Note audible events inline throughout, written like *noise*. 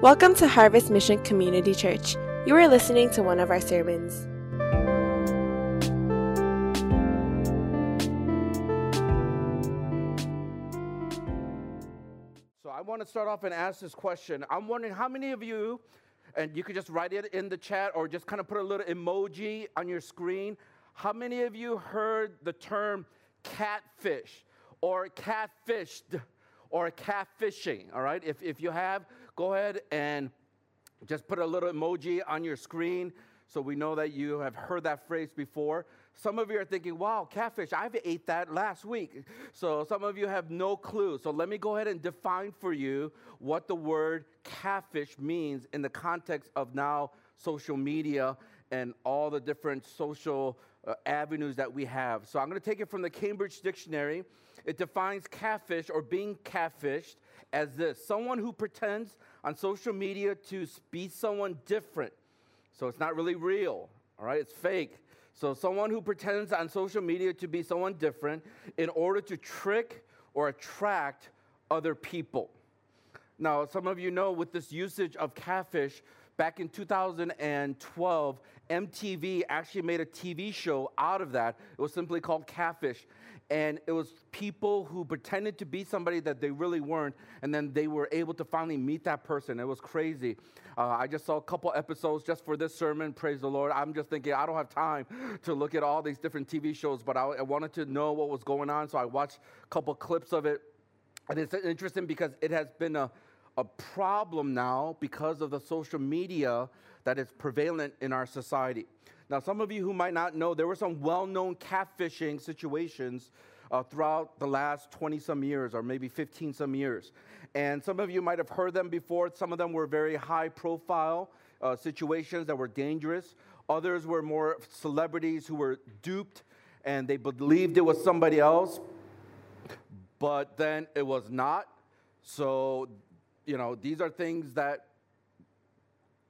Welcome to Harvest Mission Community Church. You are listening to one of our sermons. So I want to start off and ask this question. I'm wondering how many of you, and you could just write it in the chat or just kind of put a little emoji on your screen. How many of you heard the term catfish or catfished or catfishing? All right, if, if you have, go ahead and just put a little emoji on your screen so we know that you have heard that phrase before. Some of you are thinking, wow, catfish, I've ate that last week. So some of you have no clue. So let me go ahead and define for you what the word catfish means in the context of now social media and all the different social uh, avenues that we have. So I'm going to take it from the Cambridge Dictionary. It defines catfish or being catfished as this someone who pretends on social media to be someone different. So it's not really real, all right? It's fake. So someone who pretends on social media to be someone different in order to trick or attract other people. Now, some of you know with this usage of catfish, back in 2012, MTV actually made a TV show out of that. It was simply called Catfish. And it was people who pretended to be somebody that they really weren't, and then they were able to finally meet that person. It was crazy. Uh, I just saw a couple episodes just for this sermon. Praise the Lord. I'm just thinking, I don't have time to look at all these different TV shows, but I, I wanted to know what was going on, so I watched a couple clips of it. And it's interesting because it has been a, a problem now because of the social media that is prevalent in our society. Now, some of you who might not know, there were some well known catfishing situations uh, throughout the last 20 some years, or maybe 15 some years. And some of you might have heard them before. Some of them were very high profile uh, situations that were dangerous. Others were more celebrities who were duped and they believed it was somebody else, but then it was not. So, you know, these are things that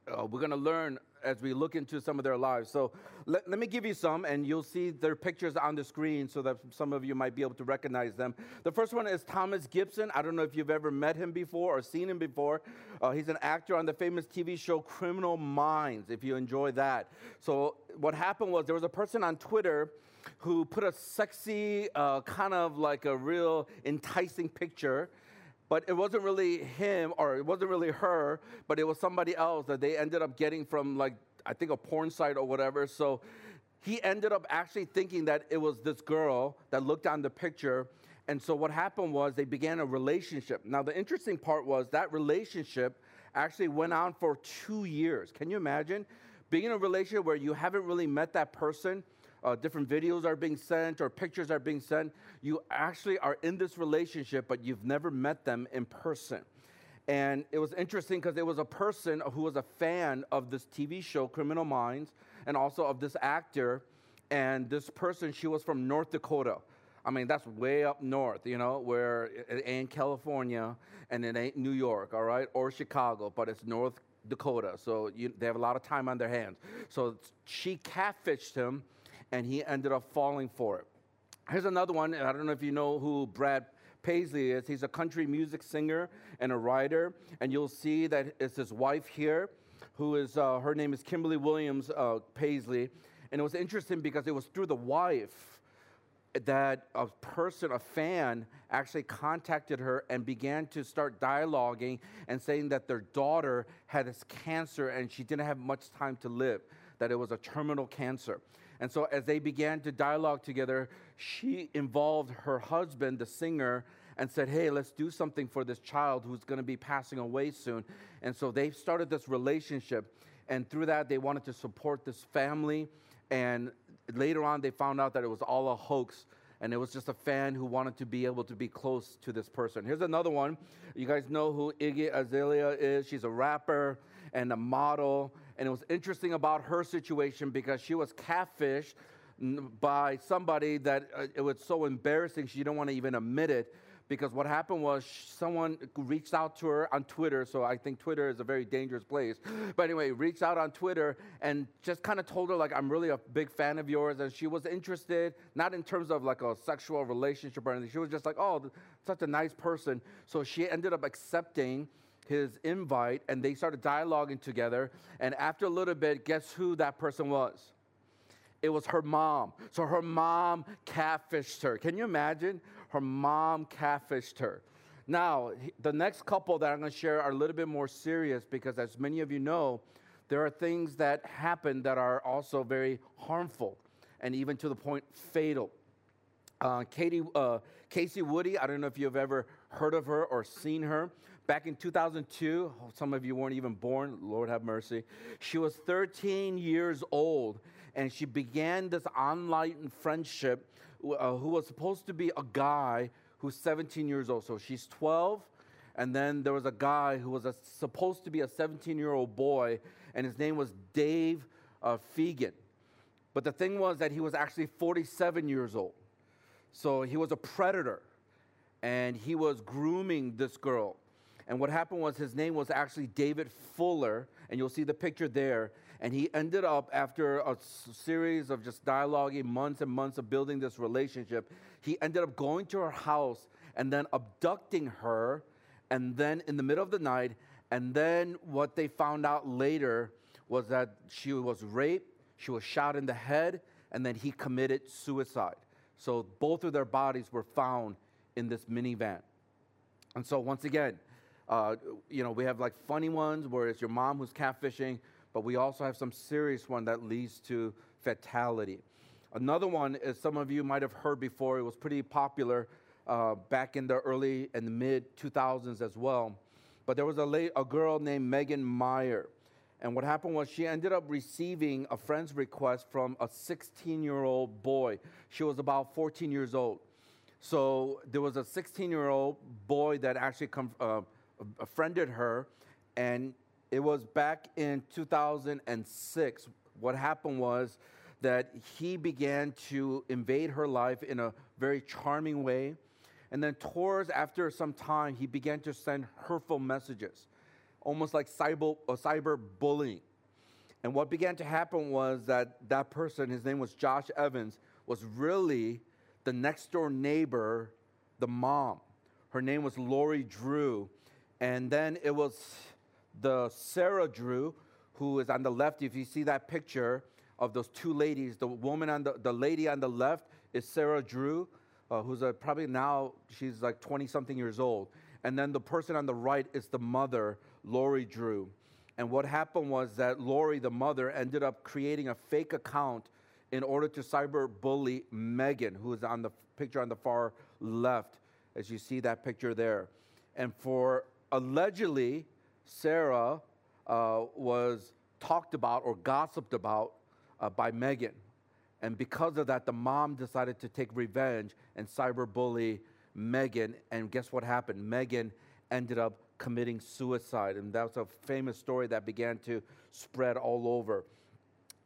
uh, we're going to learn as we look into some of their lives. So let, let me give you some, and you'll see their pictures on the screen so that some of you might be able to recognize them. The first one is Thomas Gibson. I don't know if you've ever met him before or seen him before. Uh, he's an actor on the famous TV show Criminal Minds, if you enjoy that. So what happened was there was a person on Twitter who put a sexy, uh, kind of like a real enticing picture but it wasn't really him or it wasn't really her, but it was somebody else that they ended up getting from like I think a porn site or whatever. So he ended up actually thinking that it was this girl that looked on the picture. And so what happened was they began a relationship. Now the interesting part was that relationship actually went on for 2 years. Can you imagine being in a relationship where you haven't really met that person? Uh, different videos are being sent or pictures are being sent. You actually are in this relationship, but you've never met them in person. And it was interesting because it was a person who was a fan of this TV show, Criminal Minds, and also of this actor. And this person, she was from North Dakota. I mean, that's way up north, you know, where it ain't California and it ain't New York, all right, or Chicago, but it's North Dakota. So you, they have a lot of time on their hands. So she catfished him and he ended up falling for it. Here's another one. I don't know if you know who Brad Paisley is. He's a country music singer and a writer, and you'll see that it's his wife here, who is uh, her name is Kimberly Williams uh, Paisley, and it was interesting because it was through the wife that a person, a fan, actually contacted her and began to start dialoguing and saying that their daughter had this cancer and she didn't have much time to live, that it was a terminal cancer. And so, as they began to dialogue together, she involved her husband, the singer, and said, Hey, let's do something for this child who's going to be passing away soon. And so, they started this relationship. And through that, they wanted to support this family. And later on, they found out that it was all a hoax. And it was just a fan who wanted to be able to be close to this person. Here's another one. You guys know who Iggy Azalea is. She's a rapper and a model and it was interesting about her situation because she was catfished by somebody that uh, it was so embarrassing she didn't want to even admit it because what happened was someone reached out to her on Twitter. So I think Twitter is a very dangerous place. But anyway, reached out on Twitter and just kind of told her like, I'm really a big fan of yours. And she was interested, not in terms of like a sexual relationship or anything. She was just like, oh, such a nice person. So she ended up accepting his invite and they started dialoguing together. And after a little bit, guess who that person was? It was her mom. So her mom catfished her. Can you imagine? Her mom catfished her. Now, the next couple that I'm going to share are a little bit more serious because, as many of you know, there are things that happen that are also very harmful and even to the point fatal. Uh, Katie, uh, Kacie Woody, I don't know if you've ever heard of her or seen her. Back in 2002, some of you weren't even born, Lord have mercy. She was 13 years old and she began this online friendship uh, who was supposed to be a guy who's 17 years old. So she's 12, and then there was a guy who was a, supposed to be a 17 year old boy, and his name was Dave uh, Fagan. But the thing was that he was actually 47 years old. So he was a predator, and he was grooming this girl. And what happened was his name was actually David Fuller, and you'll see the picture there. And he ended up, after a series of just dialoguing, months and months of building this relationship, he ended up going to her house and then abducting her, and then in the middle of the night. And then what they found out later was that she was raped, she was shot in the head, and then he committed suicide. So both of their bodies were found in this minivan. And so, once again, uh, you know, we have like funny ones where it's your mom who's catfishing, but we also have some serious one that leads to fatality. Another one is some of you might have heard before. It was pretty popular uh, back in the early and the mid 2000s as well. But there was a, late, a girl named Megan Meier. And what happened was she ended up receiving a friend's request from a 16 year old boy. She was about 14 years old. So there was a 16 year old boy that actually come, uh, befriended her, and it was back in 2006. What happened was that he began to invade her life in a very charming way. And then, towards after some time, he began to send hurtful messages, almost like cyber, uh, cyber bullying. And what began to happen was that that person, his name was Josh Evans, was really the next door neighbor, the mom. Her name was Lori Drew. And then it was the Sarah Drew, who is on the left. If you see that picture of those two ladies, the woman on the, the lady on the left is Sarah Drew, uh, who's a, probably now she's like 20 something years old. And then the person on the right is the mother, Lori Drew. And what happened was that Lori, the mother, ended up creating a fake account in order to cyber bully Megan, who is on the picture on the far left, as you see that picture there. And for allegedly, Sarah uh, was talked about or gossiped about uh, by Megan. And because of that, the mom decided to take revenge and cyberbully Megan. And guess what happened? Megan ended up committing suicide. And that's a famous story that began to spread all over.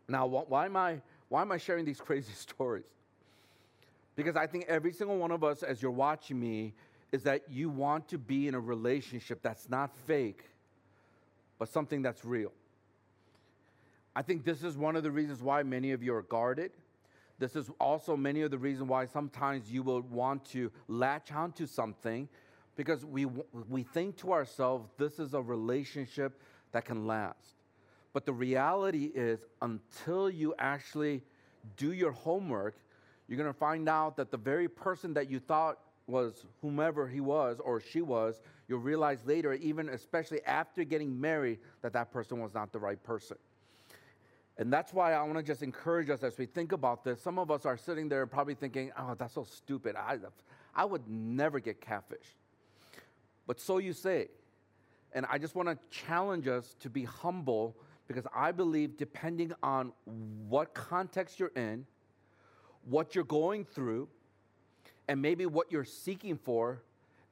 Now, why am I, why am I sharing these *laughs* crazy stories? Because I think every single one of us, as you're watching me, is that you want to be in a relationship that's not fake, but something that's real. I think this is one of the reasons why many of you are guarded. This is also many of the reasons why sometimes you will want to latch onto something because we, we think to ourselves, this is a relationship that can last. But the reality is, until you actually do your homework, you're to find out that the very person that you thought was whomever he was or she was, you'll realize later, even especially after getting married, that that person was not the right person. And that's why I want to just encourage us as we think about this. Some of us are sitting there probably thinking, oh, that's so stupid. I, I would never get catfished. But so you say. And I just want to challenge us to be humble because I believe, depending on what context you're in, what you're going through, and maybe what you're seeking for,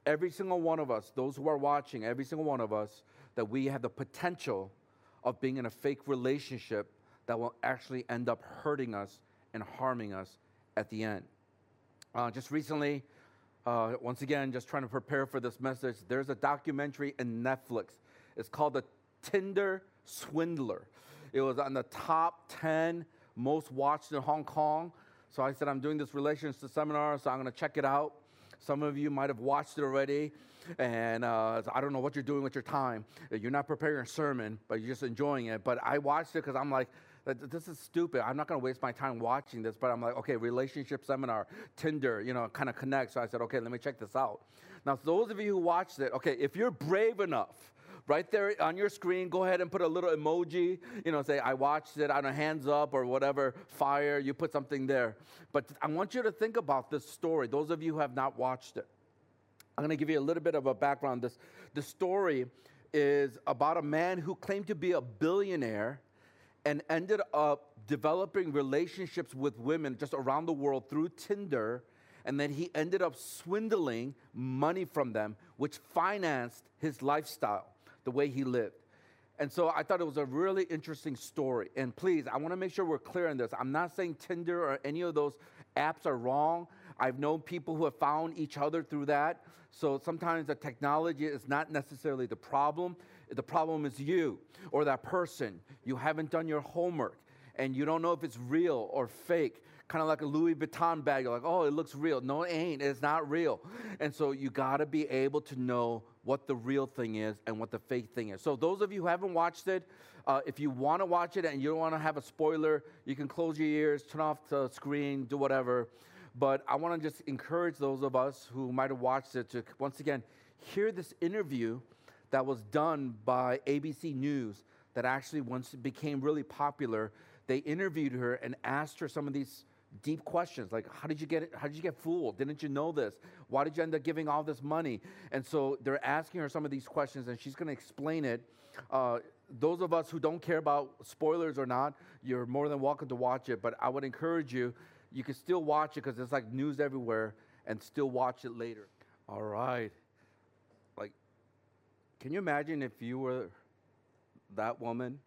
every single one of us, those who are watching, every single one of us, that we have the potential of being in a fake relationship that will actually end up hurting us and harming us at the end. Uh, just recently, uh, once again, just trying to prepare for this message, there's a documentary in Netflix. It's called The Tinder Swindler. It was on the top 10 most watched in Hong Kong. So I said, I'm doing this relations seminar, so I'm going to check it out. Some of you might have watched it already, and uh, I don't know what you're doing with your time. You're not preparing a sermon, but you're just enjoying it. But I watched it because I'm like, this is stupid. I'm not going to waste my time watching this. But I'm like, okay, relationship seminar, Tinder, you know, kind of connect. So I said, okay, let me check this out. Now, those of you who watched it, okay, if you're brave enough, right there on your screen, go ahead and put a little emoji, you know, say, I watched it, I on a hands up or whatever, fire, you put something there. But I want you to think about this story, those of you who have not watched it. I'm going to give you a little bit of a background. This, the story is about a man who claimed to be a billionaire and ended up developing relationships with women just around the world through Tinder. And then he ended up swindling money from them, which financed his lifestyle, the way he lived. And so I thought it was a really interesting story. And please, I want to make sure we're clear on this. I'm not saying Tinder or any of those apps are wrong. I've known people who have found each other through that. So sometimes the technology is not necessarily the problem. The problem is you or that person. You haven't done your homework and you don't know if it's real or fake. Kind of like a Louis Vuitton bag. You're like, oh, it looks real. No, it ain't. It's not real. And so you got to be able to know what the real thing is and what the fake thing is. So, those of you who haven't watched it, uh, if you want to watch it and you don't want to have a spoiler, you can close your ears, turn off the screen, do whatever. But I want to just encourage those of us who might have watched it to once again hear this interview that was done by ABC News that actually once became really popular, they interviewed her and asked her some of these deep questions like how did you get it how did you get fooled? Didn't you know this? Why did you end up giving all this money? And so they're asking her some of these questions and she's going to explain it. Uh, those of us who don't care about spoilers or not you're more than welcome to watch it but i would encourage you you can still watch it because it's like news everywhere and still watch it later. All right. Like can you imagine if you were that woman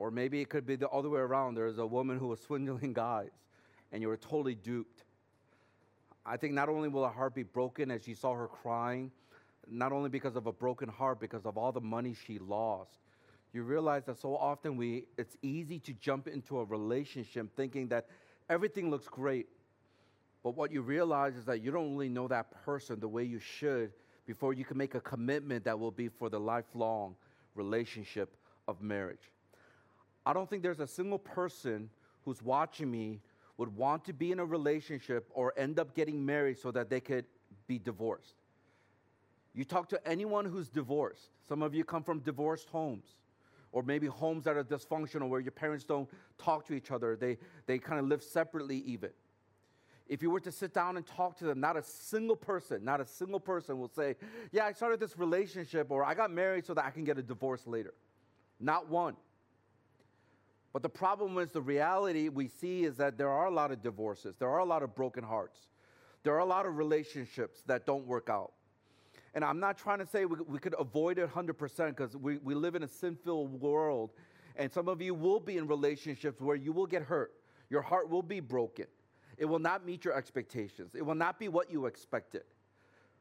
or maybe it could be the other way around. There's a woman who was swindling guys and you were totally duped. I think not only will her heart be broken as she saw her crying, not only because of a broken heart, because of all the money she lost. You realize that so often we it's easy to jump into a relationship thinking that everything looks great. But what you realize is that you don't really know that person the way you should before you can make a commitment that will be for the lifelong relationship of marriage. I don't think there's a single person who's watching me would want to be in a relationship or end up getting married so that they could be divorced. You talk to anyone who's divorced. Some of you come from divorced homes, or maybe homes that are dysfunctional where your parents don't talk to each other, they, they kind of live separately, even. If you were to sit down and talk to them, not a single person, not a single person will say, Yeah, I started this relationship, or I got married so that I can get a divorce later. Not one. But the problem is the reality we see is that there are a lot of divorces, there are a lot of broken hearts, there are a lot of relationships that don't work out. And I'm not trying to say we, we could avoid it 100% because we, we live in a sin filled world. And some of you will be in relationships where you will get hurt. Your heart will be broken. It will not meet your expectations, it will not be what you expected.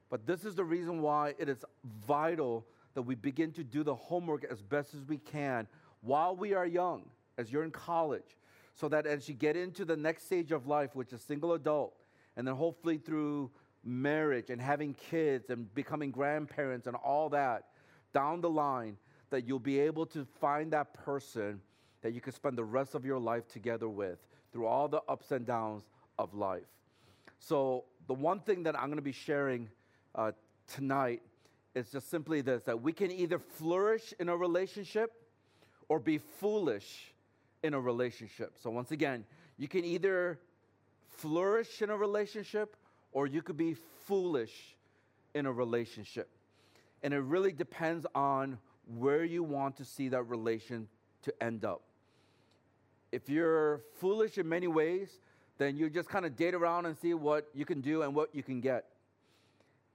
But this is the reason why it is vital that we begin to do the homework as best as we can while we are young as you're in college, so that as you get into the next stage of life, which is single adult, and then hopefully through marriage and having kids and becoming grandparents and all that down the line, that you'll be able to find that person that you can spend the rest of your life together with through all the ups and downs of life. So, the one thing that I'm going to be sharing uh, tonight is just simply this that we can either flourish in a relationship or be foolish in a relationship. So, once again, you can either flourish in a relationship or you could be foolish in a relationship. And it really depends on where you want to see that relation to end up. If you're foolish in many ways, then you just kind of date around and see what you can do and what you can get.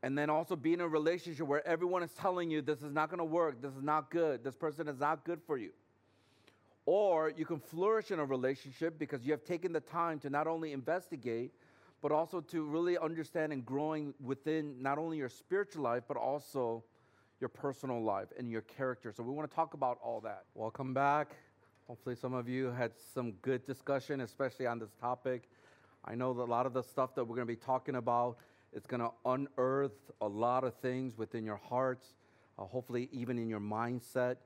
And then also be in a relationship where everyone is telling you this is not going to work, this is not good, this person is not good for you. Or you can flourish in a relationship because you have taken the time to not only investigate, but also to really understand and growing within not only your spiritual life, but also your personal life and your character. So we want to talk about all that. Welcome back. Hopefully, some of you had some good discussion, especially on this topic. I know that a lot of the stuff that we're going to be talking about It's going to unearth a lot of things within your hearts, uh, hopefully, even in your mindset.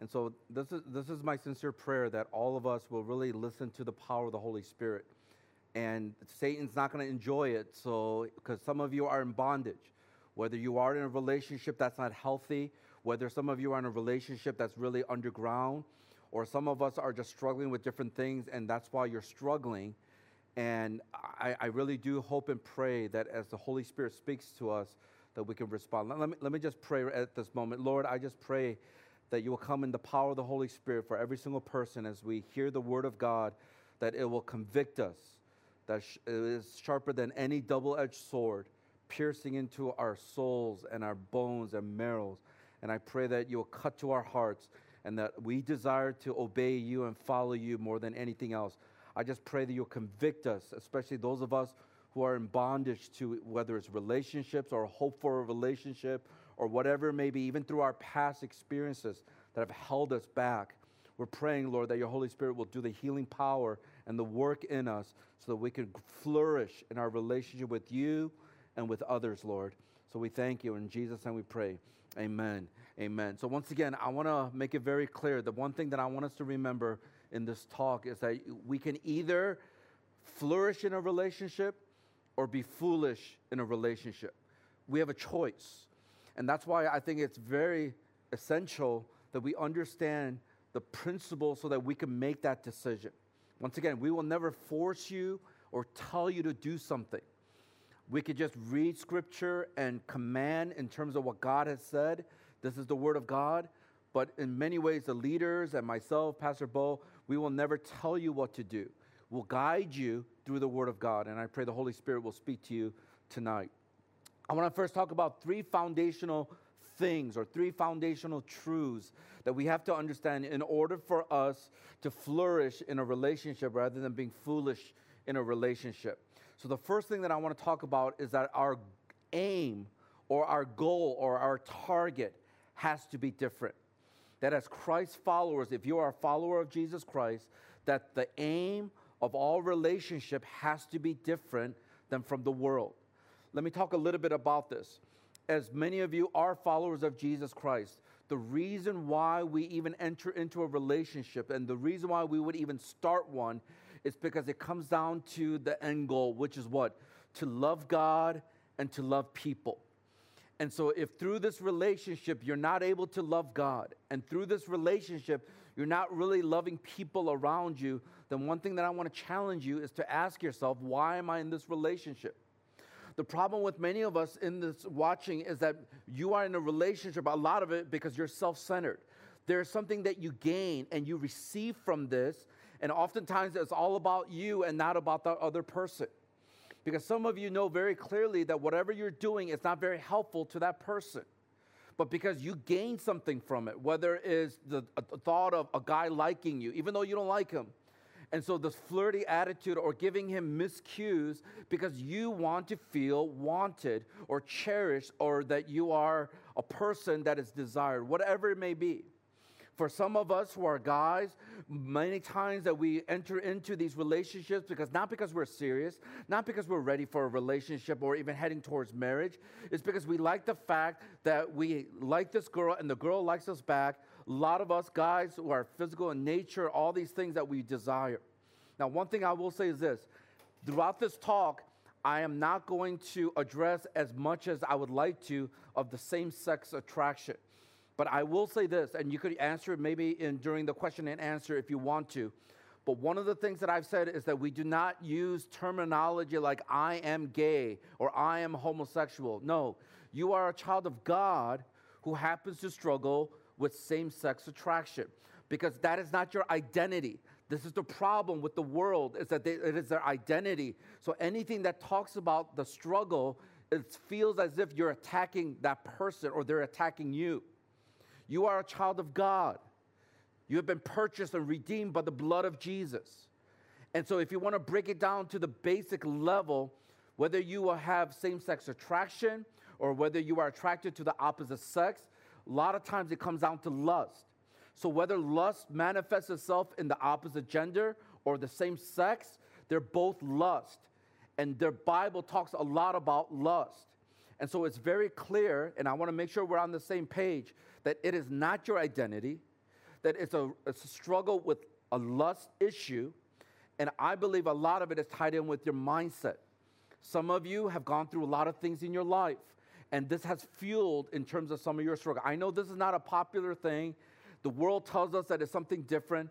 And so, this is, this is my sincere prayer that all of us will really listen to the power of the Holy Spirit. And Satan's not going to enjoy it, so because some of you are in bondage. Whether you are in a relationship that's not healthy, whether some of you are in a relationship that's really underground, or some of us are just struggling with different things, and that's why you're struggling. And I, I really do hope and pray that as the Holy Spirit speaks to us, that we can respond. Let me, let me just pray at this moment. Lord, I just pray that you will come in the power of the Holy Spirit for every single person as we hear the word of God, that it will convict us, that it is sharper than any double edged sword, piercing into our souls and our bones and marrows. And I pray that you will cut to our hearts and that we desire to obey you and follow you more than anything else. I just pray that you'll convict us, especially those of us who are in bondage to whether it's relationships or hope for a relationship or whatever it may be, even through our past experiences that have held us back. We're praying, Lord, that your Holy Spirit will do the healing power and the work in us so that we can flourish in our relationship with you and with others, Lord. So we thank you. In Jesus' name we pray. Amen. Amen. So once again, I want to make it very clear. The one thing that I want us to remember in this talk is that we can either flourish in a relationship or be foolish in a relationship. We have a choice. And that's why I think it's very essential that we understand the principle so that we can make that decision. Once again, we will never force you or tell you to do something. We could just read scripture and command in terms of what God has said. This is the word of God. But in many ways, the leaders and myself, Pastor Bo, we will never tell you what to do. We'll guide you through the word of God. And I pray the Holy Spirit will speak to you tonight. I want to first talk about three foundational things or three foundational truths that we have to understand in order for us to flourish in a relationship rather than being foolish in a relationship. So, the first thing that I want to talk about is that our aim or our goal or our target has to be different. That as Christ followers, if you are a follower of Jesus Christ, that the aim of all relationship has to be different than from the world. Let me talk a little bit about this. As many of you are followers of Jesus Christ, the reason why we even enter into a relationship and the reason why we would even start one is because it comes down to the end goal, which is what? To love God and to love people. And so, if through this relationship you're not able to love God, and through this relationship you're not really loving people around you, then one thing that I want to challenge you is to ask yourself, why am I in this relationship? The problem with many of us in this watching is that you are in a relationship, a lot of it because you're self centered. There's something that you gain and you receive from this, and oftentimes it's all about you and not about the other person. Because some of you know very clearly that whatever you're doing is not very helpful to that person. But because you gain something from it, whether it's the thought of a guy liking you, even though you don't like him, and so, this flirty attitude or giving him miscues because you want to feel wanted or cherished or that you are a person that is desired, whatever it may be. For some of us who are guys, many times that we enter into these relationships because not because we're serious, not because we're ready for a relationship or even heading towards marriage, it's because we like the fact that we like this girl and the girl likes us back a lot of us guys who are physical in nature, all these things that we desire. Now, one thing I will say is this throughout this talk, I am not going to address as much as I would like to of the same sex attraction. But I will say this, and you could answer it maybe in, during the question and answer if you want to. But one of the things that I've said is that we do not use terminology like I am gay or I am homosexual. No, you are a child of God who happens to struggle with same sex attraction because that is not your identity. This is the problem with the world is that they, it is their identity. So anything that talks about the struggle, it feels as if you're attacking that person or they're attacking you. You are a child of God. You have been purchased and redeemed by the blood of Jesus. And so if you want to break it down to the basic level, whether you will have same-sex attraction or whether you are attracted to the opposite sex, a lot of times it comes down to lust. So whether lust manifests itself in the opposite gender or the same sex, they're both lust. and their Bible talks a lot about lust. And so it's very clear, and I want to make sure we're on the same page, that it is not your identity, that it's a, it's a struggle with a lust issue. And I believe a lot of it is tied in with your mindset. Some of you have gone through a lot of things in your life, and this has fueled in terms of some of your struggle. I know this is not a popular thing. The world tells us that it's something different,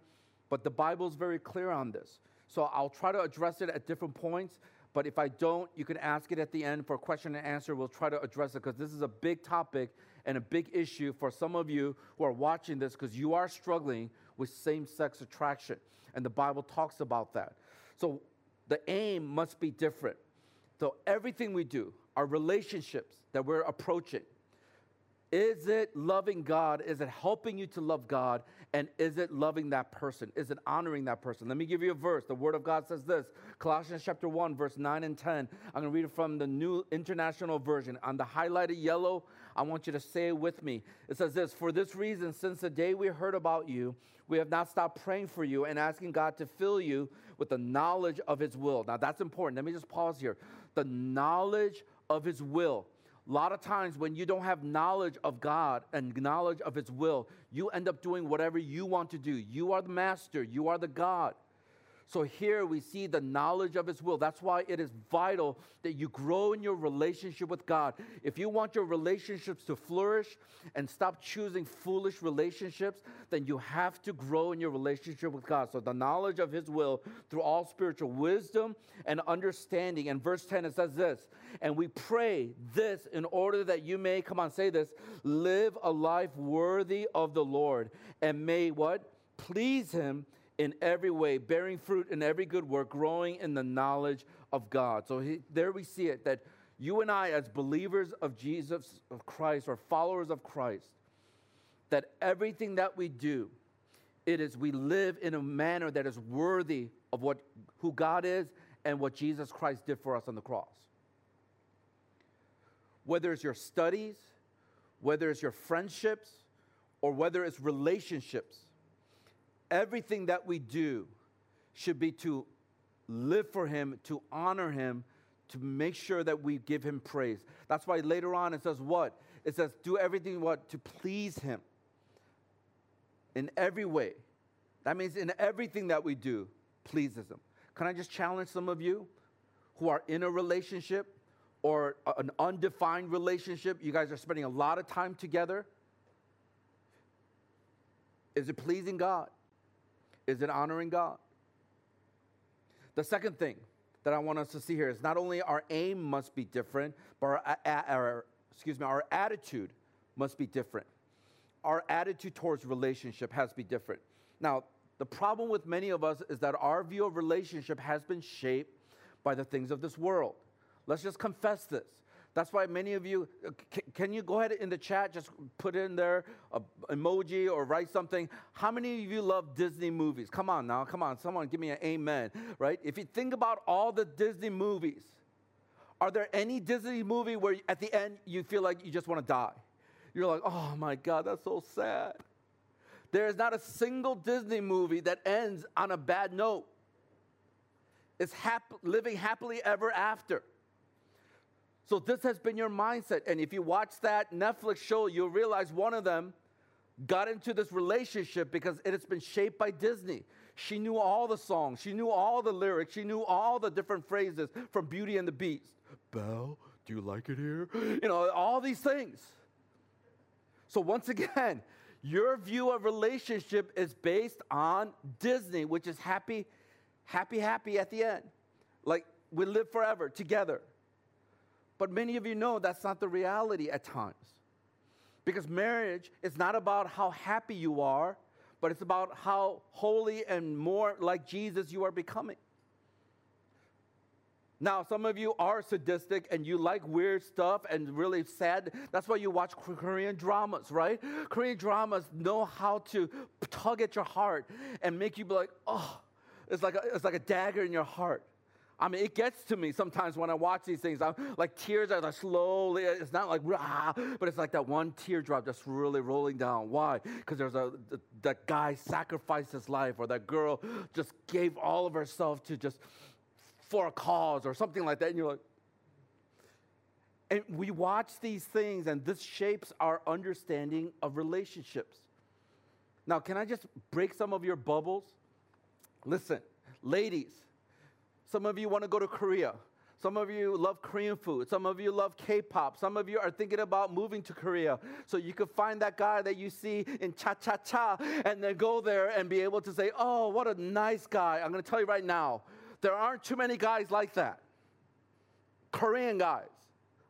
but the Bible is very clear on this. So I'll try to address it at different points. But if I don't, you can ask it at the end for a question and answer. We'll try to address it because this is a big topic and a big issue for some of you who are watching this because you are struggling with same sex attraction. And the Bible talks about that. So the aim must be different. So everything we do, our relationships that we're approaching, is it loving God? Is it helping you to love God? And is it loving that person? Is it honoring that person? Let me give you a verse. The Word of God says this Colossians chapter 1, verse 9 and 10. I'm going to read it from the New International Version. On the highlighted yellow, I want you to say it with me. It says this For this reason, since the day we heard about you, we have not stopped praying for you and asking God to fill you with the knowledge of His will. Now, that's important. Let me just pause here. The knowledge of His will. A lot of times, when you don't have knowledge of God and knowledge of His will, you end up doing whatever you want to do. You are the master, you are the God. So here we see the knowledge of His will. That's why it is vital that you grow in your relationship with God. If you want your relationships to flourish and stop choosing foolish relationships, then you have to grow in your relationship with God. So the knowledge of His will through all spiritual wisdom and understanding. And verse 10, it says this, and we pray this in order that you may, come on, say this, live a life worthy of the Lord and may what? Please Him in every way, bearing fruit in every good work, growing in the knowledge of God. So he, there we see it that you and I, as believers of Jesus, of Christ, or followers of Christ, that everything that we do, it is we live in a manner that is worthy of what who God is and what Jesus Christ did for us on the cross. Whether it's your studies, whether it's your friendships, or whether it's relationships, everything that we do should be to live for Him, to honor Him, to make sure that we give Him praise. That's why later on it says what? It says, do everything what? To please Him in every way. That means in everything that we do pleases Him. Can I just challenge some of you who are in a relationship or an undefined relationship? You guys are spending a lot of time together. Is it pleasing God? Is it honoring God? The second thing that I want us to see here is not only our aim must be different, but our, our, excuse me, our attitude must be different. Our attitude towards relationship has to be different. Now, the problem with many of us is that our view of relationship has been shaped by the things of this world. Let's just confess this. That's why many of you, uh, can you go ahead in the chat, just put in there a emoji or write something? How many of you love Disney movies? Come on now, come on, someone give me an amen, right? If you think about all the Disney movies, are there any Disney movie where at the end you feel like you just want to die? You're like, oh my God, that's so sad. There is not a single Disney movie that ends on a bad note. It's hap- living happily ever after. So this has been your mindset. And if you watch that Netflix show, you'll realize one of them got into this relationship because it has been shaped by Disney. She knew all the songs, she knew all the lyrics, she knew all the different phrases from Beauty and the Beast. Belle, do you like it here? You know, all these things. So once again, your view of relationship is based on Disney, which is happy, happy, happy at the end. Like we live forever together. But many of you know that's not the reality at times. Because marriage is not about how happy you are, but it's about how holy and more like Jesus you are becoming. Now, some of you are sadistic and you like weird stuff and really sad. That's why you watch Korean dramas, right? Korean dramas know how to tug at your heart and make you be like, oh, it's like a, it's like a dagger in your heart. I mean, it gets to me sometimes when I watch these things. I'm like tears are like slowly. It's not like rah, but it's like that one teardrop just really rolling down. Why? Because there's a that guy sacrificed his life, or that girl just gave all of herself to just for a cause or something like that. And you're like, and we watch these things, and this shapes our understanding of relationships. Now, can I just break some of your bubbles? Listen, ladies, some of you want to go to Korea. Some of you love Korean food. Some of you love K pop. Some of you are thinking about moving to Korea. So you could find that guy that you see in cha cha cha and then go there and be able to say, oh, what a nice guy. I'm going to tell you right now, there aren't too many guys like that. Korean guys.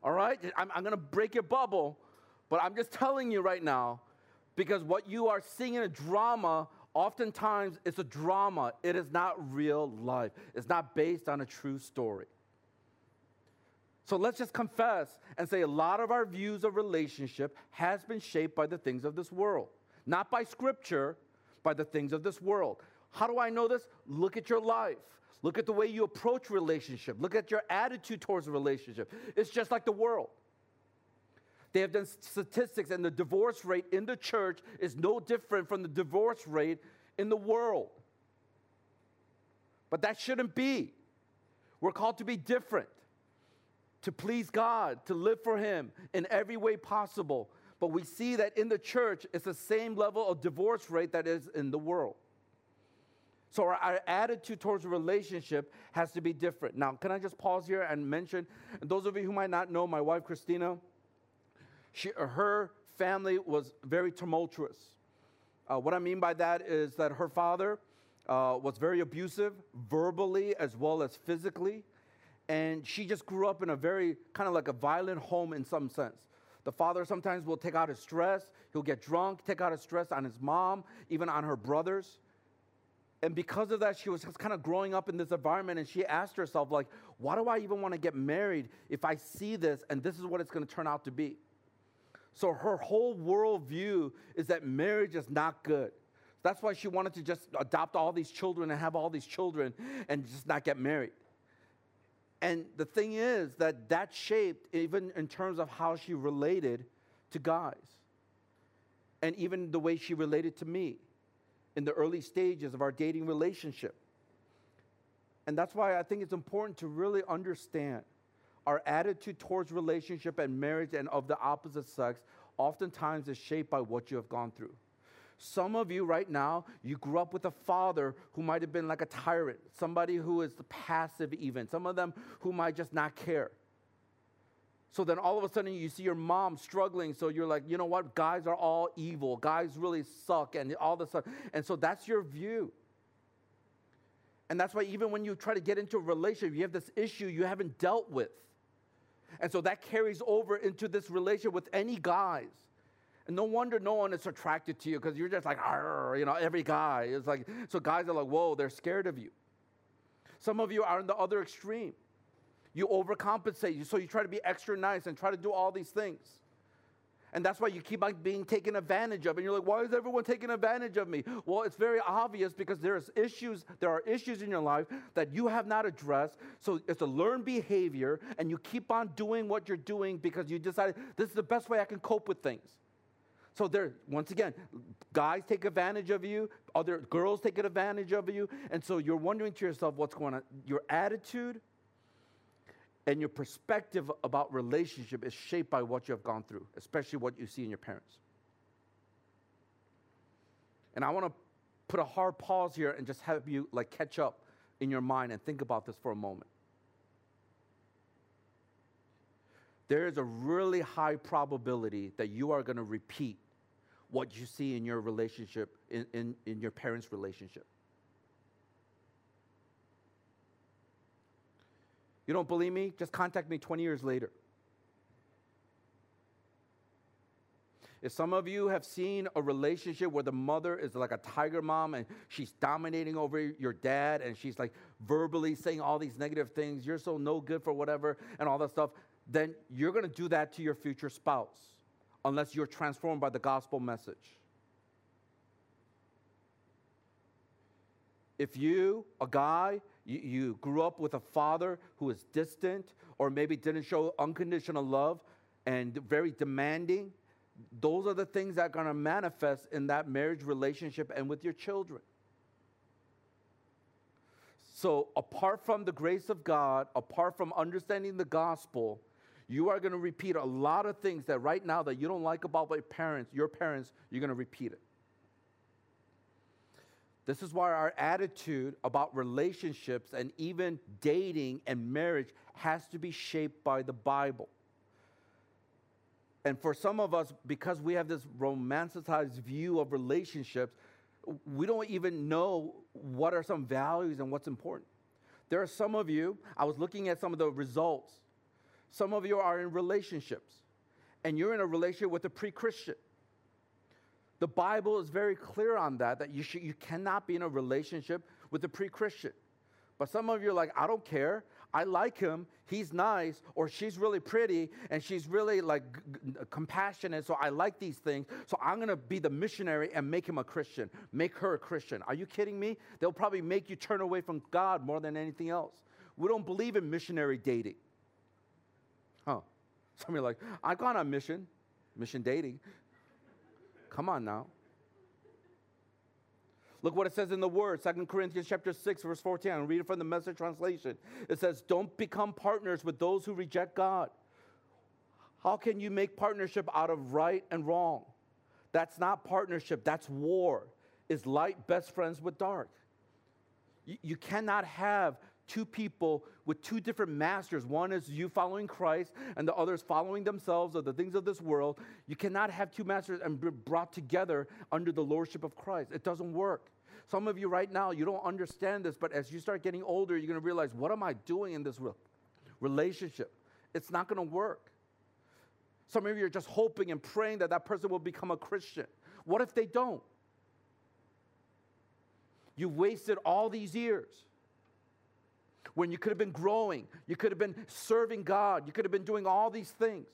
All right? I'm, I'm going to break your bubble, but I'm just telling you right now because what you are seeing in a drama, oftentimes it's a drama. It is not real life, it's not based on a true story. So let's just confess and say a lot of our views of relationship has been shaped by the things of this world, not by scripture, by the things of this world. How do I know this? Look at your life. Look at the way you approach relationship. Look at your attitude towards a relationship. It's just like the world. They have done statistics, and the divorce rate in the church is no different from the divorce rate in the world. But that shouldn't be. We're called to be different, to please God, to live for Him in every way possible. But we see that in the church, it's the same level of divorce rate that is in the world. So our, our, attitude towards a relationship has to be different. Now, can I just pause here and mention, and those of you who might not know, my wife Christina, she, her family was very tumultuous. Uh, what I mean by that is that her father uh, was very abusive, verbally as well as physically, and she just grew up in a very kind of like a violent home in some sense. The father sometimes will take out his stress, he'll get drunk, take out his stress on his mom, even on her brothers and because of that, she was just kind of growing up in this environment, and she asked herself, like, why do I even want to get married if I see this and this is what it's going to turn out to be? So her whole worldview is that marriage is not good. That's why she wanted to just adopt all these children and have all these children and just not get married. And the thing is that that shaped, even in terms of how she related to guys, and even the way she related to me in the early stages of our dating relationship. And that's why I think it's important to really understand our attitude towards relationship and marriage and of the opposite sex oftentimes is shaped by what you have gone through. Some of you right now, you grew up with a father who might have been like a tyrant, somebody who is passive, even. Some of them who might just not care. So then all of a sudden you see your mom struggling. So you're like, you know what? Guys are all evil. Guys really suck. And all this stuff. And so that's your view. And that's why even when you try to get into a relationship, you have this issue you haven't dealt with. And so that carries over into this relationship with any guys. And no wonder no one is attracted to you because you're just like, you know, every guy. is like, so guys are like, whoa, they're scared of you. Some of you are in the other extreme. You overcompensate. So you try to be extra nice and try to do all these things. And that's why you keep on being taken advantage of. And you're like, why is everyone taking advantage of me? Well, it's very obvious because there's issues, there are issues in your life that you have not addressed. So it's a learned behavior, and you keep on doing what you're doing because you decided this is the best way I can cope with things. So there, once again, guys take advantage of you, other girls take advantage of you, and so you're wondering to yourself what's going on. Your attitude and your perspective about relationship is shaped by what you have gone through, especially what you see in your parents. And I want to put a hard pause here and just have you like catch up in your mind and think about this for a moment. There is a really high probability that you are going to repeat what you see in your relationship, in, in, in your parents' relationship. You don't believe me? Just contact me 20 years later. If some of you have seen a relationship where the mother is like a tiger mom and she's dominating over your dad and she's like verbally saying all these negative things, you're so no good for whatever and all that stuff, then you're going to do that to your future spouse unless you're transformed by the gospel message. If you, a guy, you, you grew up with a father who was distant or maybe didn't show unconditional love and very demanding. Those are the things that are going to manifest in that marriage relationship and with your children. So, apart from the grace of God, apart from understanding the gospel, you are going to repeat a lot of things that right now that you don't like about your parents, your parents, you're going to repeat it. This is why our attitude about relationships and even dating and marriage has to be shaped by the Bible. And for some of us, because we have this romanticized view of relationships, we don't even know what are some values and what's important. There are some of you, I was looking at some of the results. Some of you are in relationships, and you're in a relationship with a pre Christian. The Bible is very clear on that, that you, should, you cannot be in a relationship with a pre Christian. But some of you are like, I don't care. I like him. He's nice, or she's really pretty, and she's really like g- g- compassionate. So I like these things. So I'm gonna be the missionary and make him a Christian, make her a Christian. Are you kidding me? They'll probably make you turn away from God more than anything else. We don't believe in missionary dating. Huh. Some of you are like, I've gone on mission, mission dating. Come on now. Look what it says in the word, 2 Corinthians chapter 6, verse 14. I'll read it from the message translation. It says, Don't become partners with those who reject God. How can you make partnership out of right and wrong? That's not partnership, that's war. Is light best friends with dark? You, you cannot have two people with two different masters. One is you following Christ, and the other is following themselves or the things of this world. You cannot have two masters and be brought together under the lordship of Christ. It doesn't work. Some of you right now, you don't understand this, but as you start getting older, you're going to realize, what am I doing in this relationship? It's not going to work. Some of you are just hoping and praying that that person will become a Christian. What if they don't? You've wasted all these years when you could have been growing, you could have been serving God, you could have been doing all these things.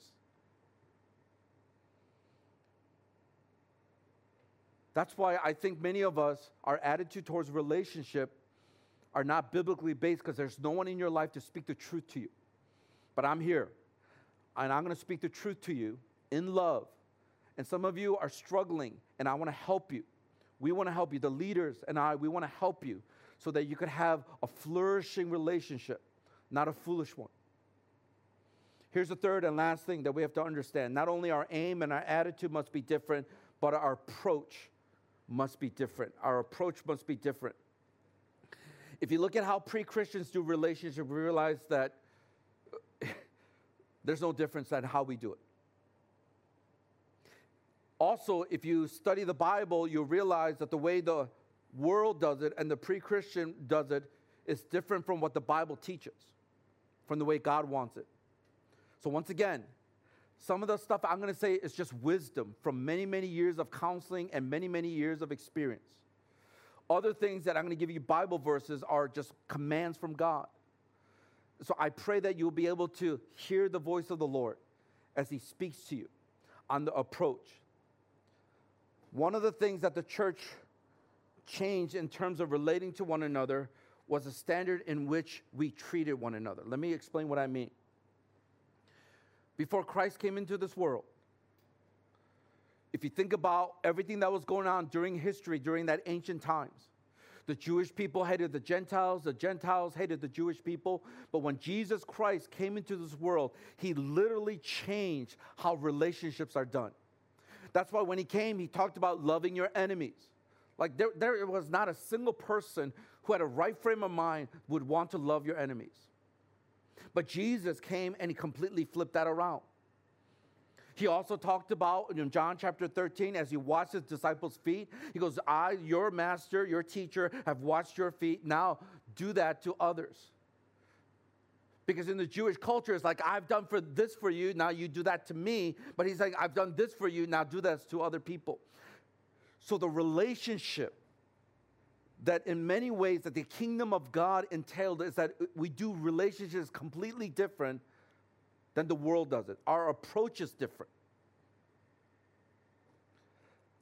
That's why I think many of us, our attitude towards relationship are not biblically based because there's no one in your life to speak the truth to you. But I'm here, and I'm going to speak the truth to you in love. And some of you are struggling, and I want to help you. We want to help you. The leaders and I, we want to help you so that you could have a flourishing relationship, not a foolish one. Here's the third and last thing that we have to understand not only our aim and our attitude must be different, but our approach must be different. Our approach must be different. If you look at how pre Christians do relationships, we realize that *laughs* there's no difference in how we do it. Also, if you study the Bible, you'll realize that the way the world does it and the pre Christian does it, is different from what the Bible teaches, from the way God wants it. So, once again, some of the stuff I'm going to say is just wisdom from many, many years of counseling and many, many years of experience. Other things that I'm going to give you Bible verses are just commands from God. So I pray that you'll be able to hear the voice of the Lord as He speaks to you on the approach. One of the things that the church changed in terms of relating to one another was the standard in which we treated one another. Let me explain what I mean. Before Christ came into this world, if you think about everything that was going on during history, during that ancient times, the Jewish people hated the Gentiles, the Gentiles hated the Jewish people. But when Jesus Christ came into this world, he literally changed how relationships are done. That's why when he came, he talked about loving your enemies. Like there, there was not a single person who had a right frame of mind would want to love your enemies. But Jesus came and he completely flipped that around. He also talked about in John chapter 13, as he washed his disciples' feet, he goes, I, your master, your teacher, have washed your feet. Now do that to others. Because in the Jewish culture, it's like, I've done for this for you, now you do that to me. But he's like, I've done this for you, now do that to other people. So the relationship that in many ways that the kingdom of God entailed is that we do relationships completely different than the world does it. Our approach is different.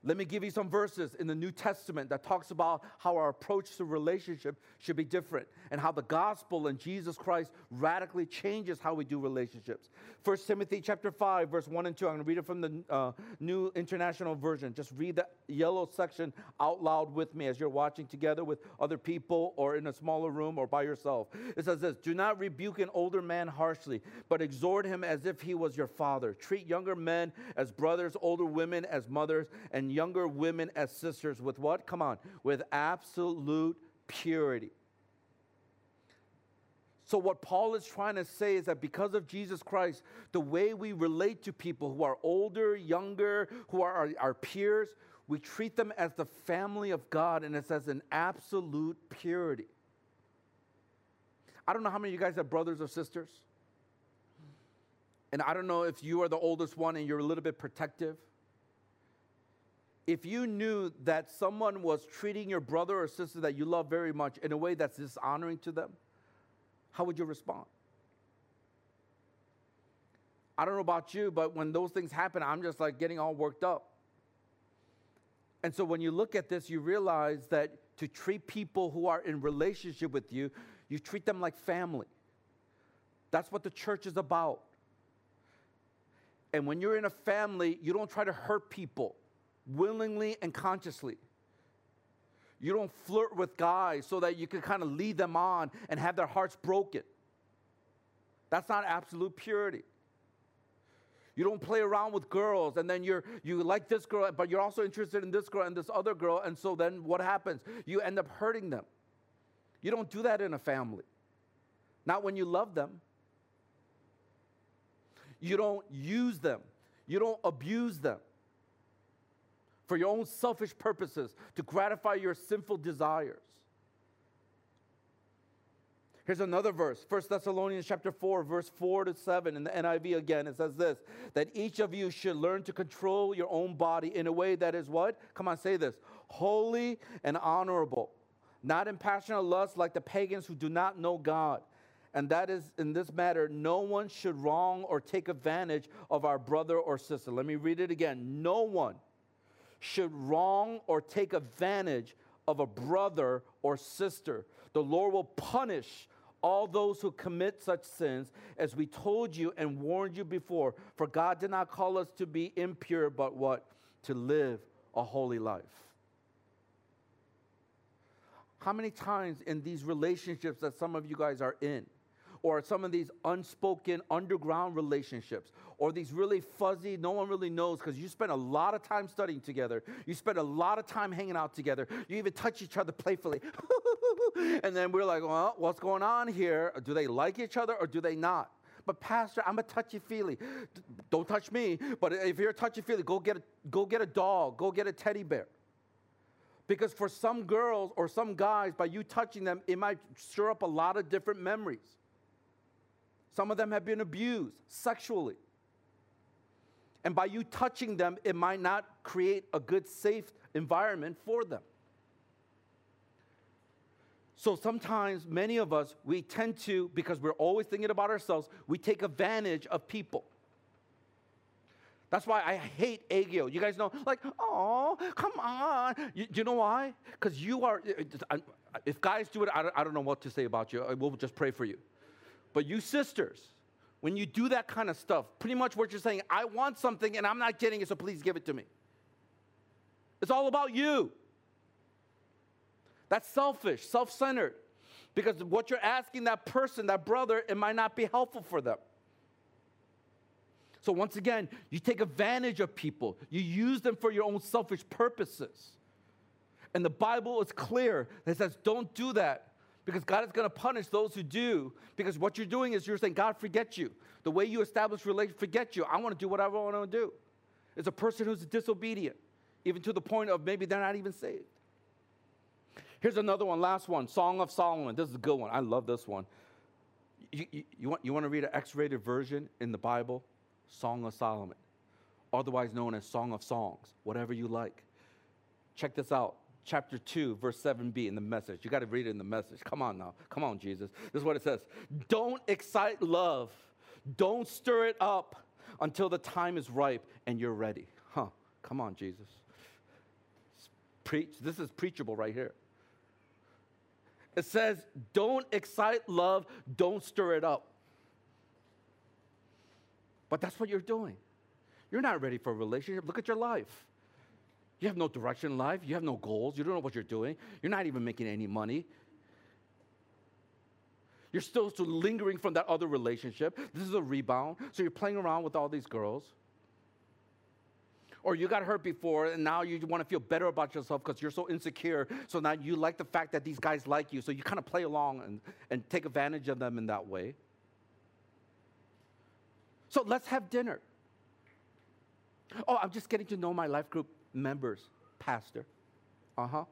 Let me give you some verses in the New Testament that talks about how our approach to relationship should be different and how the gospel and Jesus Christ radically changes how we do relationships. 1 Timothy chapter 5 verse 1 and 2. I'm going to read it from the uh, New International Version. Just read the yellow section out loud with me as you're watching together with other people or in a smaller room or by yourself. It says this, "Do not rebuke an older man harshly, but exhort him as if he was your father. Treat younger men as brothers, older women as mothers, and younger women as sisters with what? Come on, with absolute purity. So, what Paul is trying to say is that because of Jesus Christ, the way we relate to people who are older, younger, who are our, our peers, we treat them as the family of God and it's as an absolute purity. I don't know how many of you guys have brothers or sisters. And I don't know if you are the oldest one and you're a little bit protective if you knew that someone was treating your brother or sister that you love very much in a way that's dishonoring to them, how would you respond? I don't know about you, but when those things happen, I'm just like getting all worked up. And so when you look at this, you realize that to treat people who are in relationship with you, you treat them like family. That's what the church is about. And when you're in a family, you don't try to hurt people willingly and consciously. You don't flirt with guys so that you can kind of lead them on and have their hearts broken. That's not absolute purity. You don't play around with girls and then you're you like this girl, but you're also interested in this girl and this other girl, and so then what happens? You end up hurting them. You don't do that in a family. Not when you love them. You don't use them. You don't abuse them for your own selfish purposes to gratify your sinful desires. Here's another verse, 1 Thessalonians chapter 4, verse 4 to 7 in the NIV again. It says this that each of you should learn to control your own body in a way that is what? Come on, say this holy and honorable, not in passionate lust like the pagans who do not know God. And that is in this matter, no one should wrong or take advantage of our brother or sister. Let me read it again. No one should wrong or take advantage of a brother or sister. The Lord will punish all those who commit such sins, as we told you and warned you before. For God did not call us to be impure, but what? To live a holy life. How many times in these relationships that some of you guys are in, or some of these unspoken underground relationships, or these really fuzzy, no one really knows because you spend a lot of time studying together. You spend a lot of time hanging out together. You even touch each other playfully. *laughs* and then we're like, well, what's going on here? Do they like each other or do they not? But pastor, I'm a touchy feely. Don't touch me. But if you're a touchy feely, go get a, go get a dog. Go get a teddy bear. Because for some girls or some guys, by you touching them, it might stir up a lot of different memories. Some of them have been abused sexually. And by you touching them, it might not create a good, safe environment for them. So sometimes, many of us, we tend to, because we're always thinking about ourselves, we take advantage of people. That's why I hate aegyo. You guys know, like, oh, come on. You, you know why? Because you are, if guys do it, I don't, I don't know what to say about you. We'll just pray for you. But you sisters, when you do that kind of stuff, pretty much what you're saying, I want something and I'm not getting it, so please give it to me. It's all about you. That's selfish, self centered. Because what you're asking that person, that brother, it might not be helpful for them. So, once again, you take advantage of people, you use them for your own selfish purposes. And the Bible is clear that says, don't do that because God is going to punish those who do. Because what you're doing is you're saying, God, forget you. The way you establish relationship, forget you. I want to do whatever I want to do. It's a person who's disobedient, even to the point of maybe they're not even saved. Here's another one, last one Song of Solomon. This is a good one. I love this one. You, you, you want, you want to read an X rated version in the Bible? Song of Solomon, otherwise known as Song of Songs, whatever you like. Check this out chapter 2, verse 7b in the message. You got to read it in the message. Come on now. Come on, Jesus. This is what it says Don't excite love, don't stir it up until the time is ripe and you're ready. Huh. Come on, Jesus. preach. This is preachable right here. It says, don't excite love, don't stir it up. But that's what you're doing. You're not ready for a relationship. Look at your life. You have no direction in life. You have no goals. You don't know what you're doing. You're not even making any money. You're still, still lingering from that other relationship. This is a rebound. So you're playing around with all these girls. Or you got hurt before and now you want to feel better about yourself because you're so insecure. So now you like the fact that these guys like you. So you kind of play along and, and take advantage of them in that way. So let's have dinner. Oh, I'm just getting to know my life group members, Pastor. Uh huh.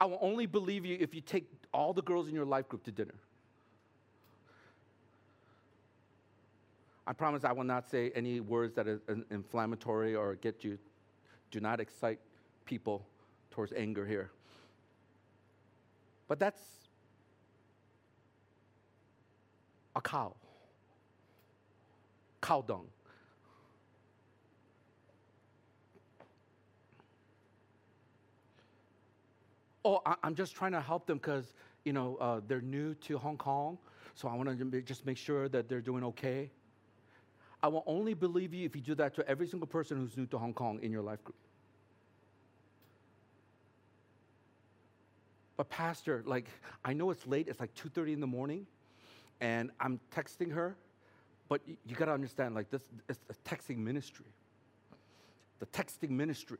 I will only believe you if you take all the girls in your life group to dinner. I promise I will not say any words that are inflammatory or get you. Do not excite people towards anger here. But that's a cow. Cow dung. Oh, I, am just trying to help them because, you know, uh, they're new to Hong Kong. So I want to just make sure that they're doing okay. I will only believe you if you do that to every single person who's new to Hong Kong in your life group. But pastor, like I know it's late, it's like 2:30 in the morning, and I'm texting her, but you, you got to understand like this it's a texting ministry. The texting ministry.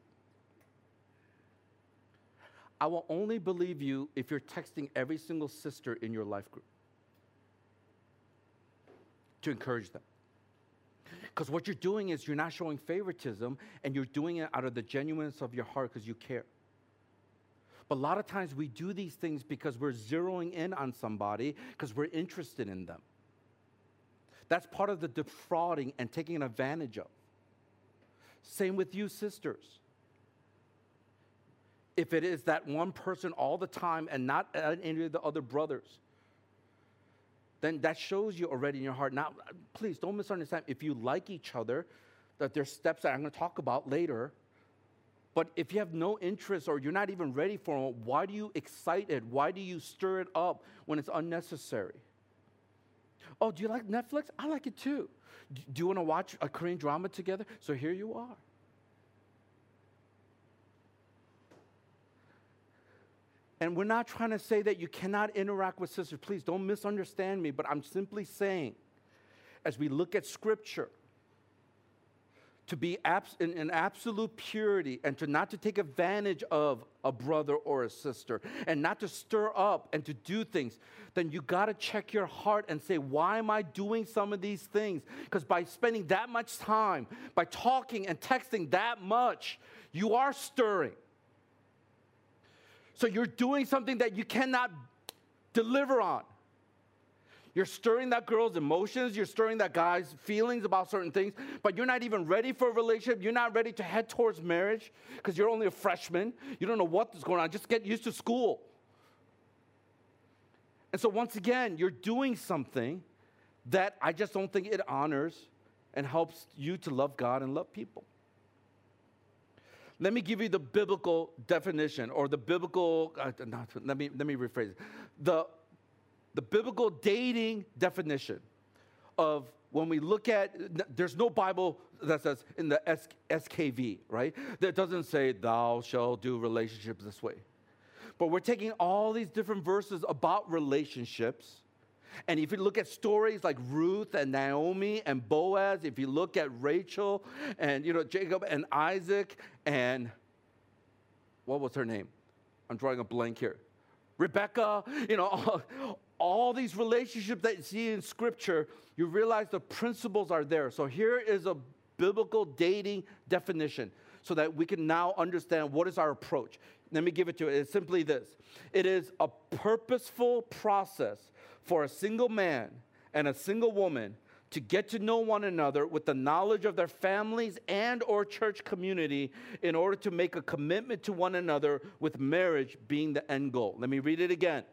I will only believe you if you're texting every single sister in your life group to encourage them. Because what you're doing is you're not showing favoritism and you're doing it out of the genuineness of your heart because you care. But a lot of times we do these things because we're zeroing in on somebody because we're interested in them. That's part of the defrauding and taking advantage of. Same with you, sisters if it is that one person all the time and not any of the other brothers, then that shows you already in your heart. Now, please don't misunderstand. If you like each other, that there's steps that I'm going to talk about later. But if you have no interest or you're not even ready for it, why do you excite it? Why do you stir it up when it's unnecessary? Oh, do you like Netflix? I like it too. Do you want to watch a Korean drama together? So here you are. And we're not trying to say that you cannot interact with sisters. Please don't misunderstand me, but I'm simply saying, as we look at Scripture, to be abs- in, in, absolute purity and to not to take advantage of a brother or a sister and not to stir up and to do things then you got to check your heart and say why am i doing some of these things because by spending that much time by talking and texting that much you are stirring so you're doing something that you cannot deliver on. You're stirring that girl's emotions, you're stirring that guy's feelings about certain things, but you're not even ready for a relationship. You're not ready to head towards marriage because you're only a freshman. You don't know what's going on. Just get used to school. And so, once again, you're doing something that I just don't think it honors and helps you to love God and love people. Let me give you the biblical definition or the biblical, uh, not, let, me, let me rephrase it. The, the biblical dating definition of when we look at, there's no Bible that says in the S, SKV, right? That doesn't say, thou shall do relationships this way. But we're taking all these different verses about relationships and if you look at stories like Ruth and Naomi and Boaz, if you look at Rachel and you know Jacob and Isaac and what was her name? I'm drawing a blank here. Rebecca, you know, all, all these relationships that you see in scripture, you realize the principles are there. So here is a biblical dating definition so that we can now understand what is our approach. Let me give it to you. It's simply this it is a purposeful process for a single man and a single woman to get to know one another with the knowledge of their families and or church community in order to make a commitment to one another with marriage being the end goal. Let me read it again.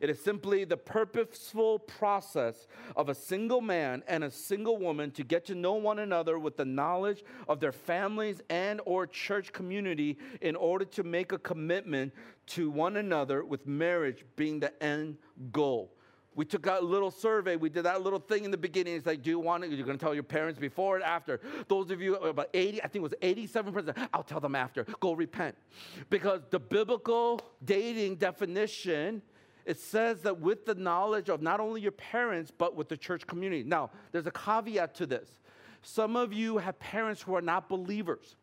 It is simply the purposeful process of a single man and a single woman to get to know one another with the knowledge of their families and or church community in order to make a commitment to one another with marriage being the end goal. We took out a little survey. We did that little thing in the beginning. It's like, do you want it? You're going to tell your parents before and after. Those of you, about 80, I think it was 87%, I'll tell them after. Go repent. Because the biblical dating definition, it says that with the knowledge of not only your parents, but with the church community. Now, there's a caveat to this. Some of you have parents who are not believers.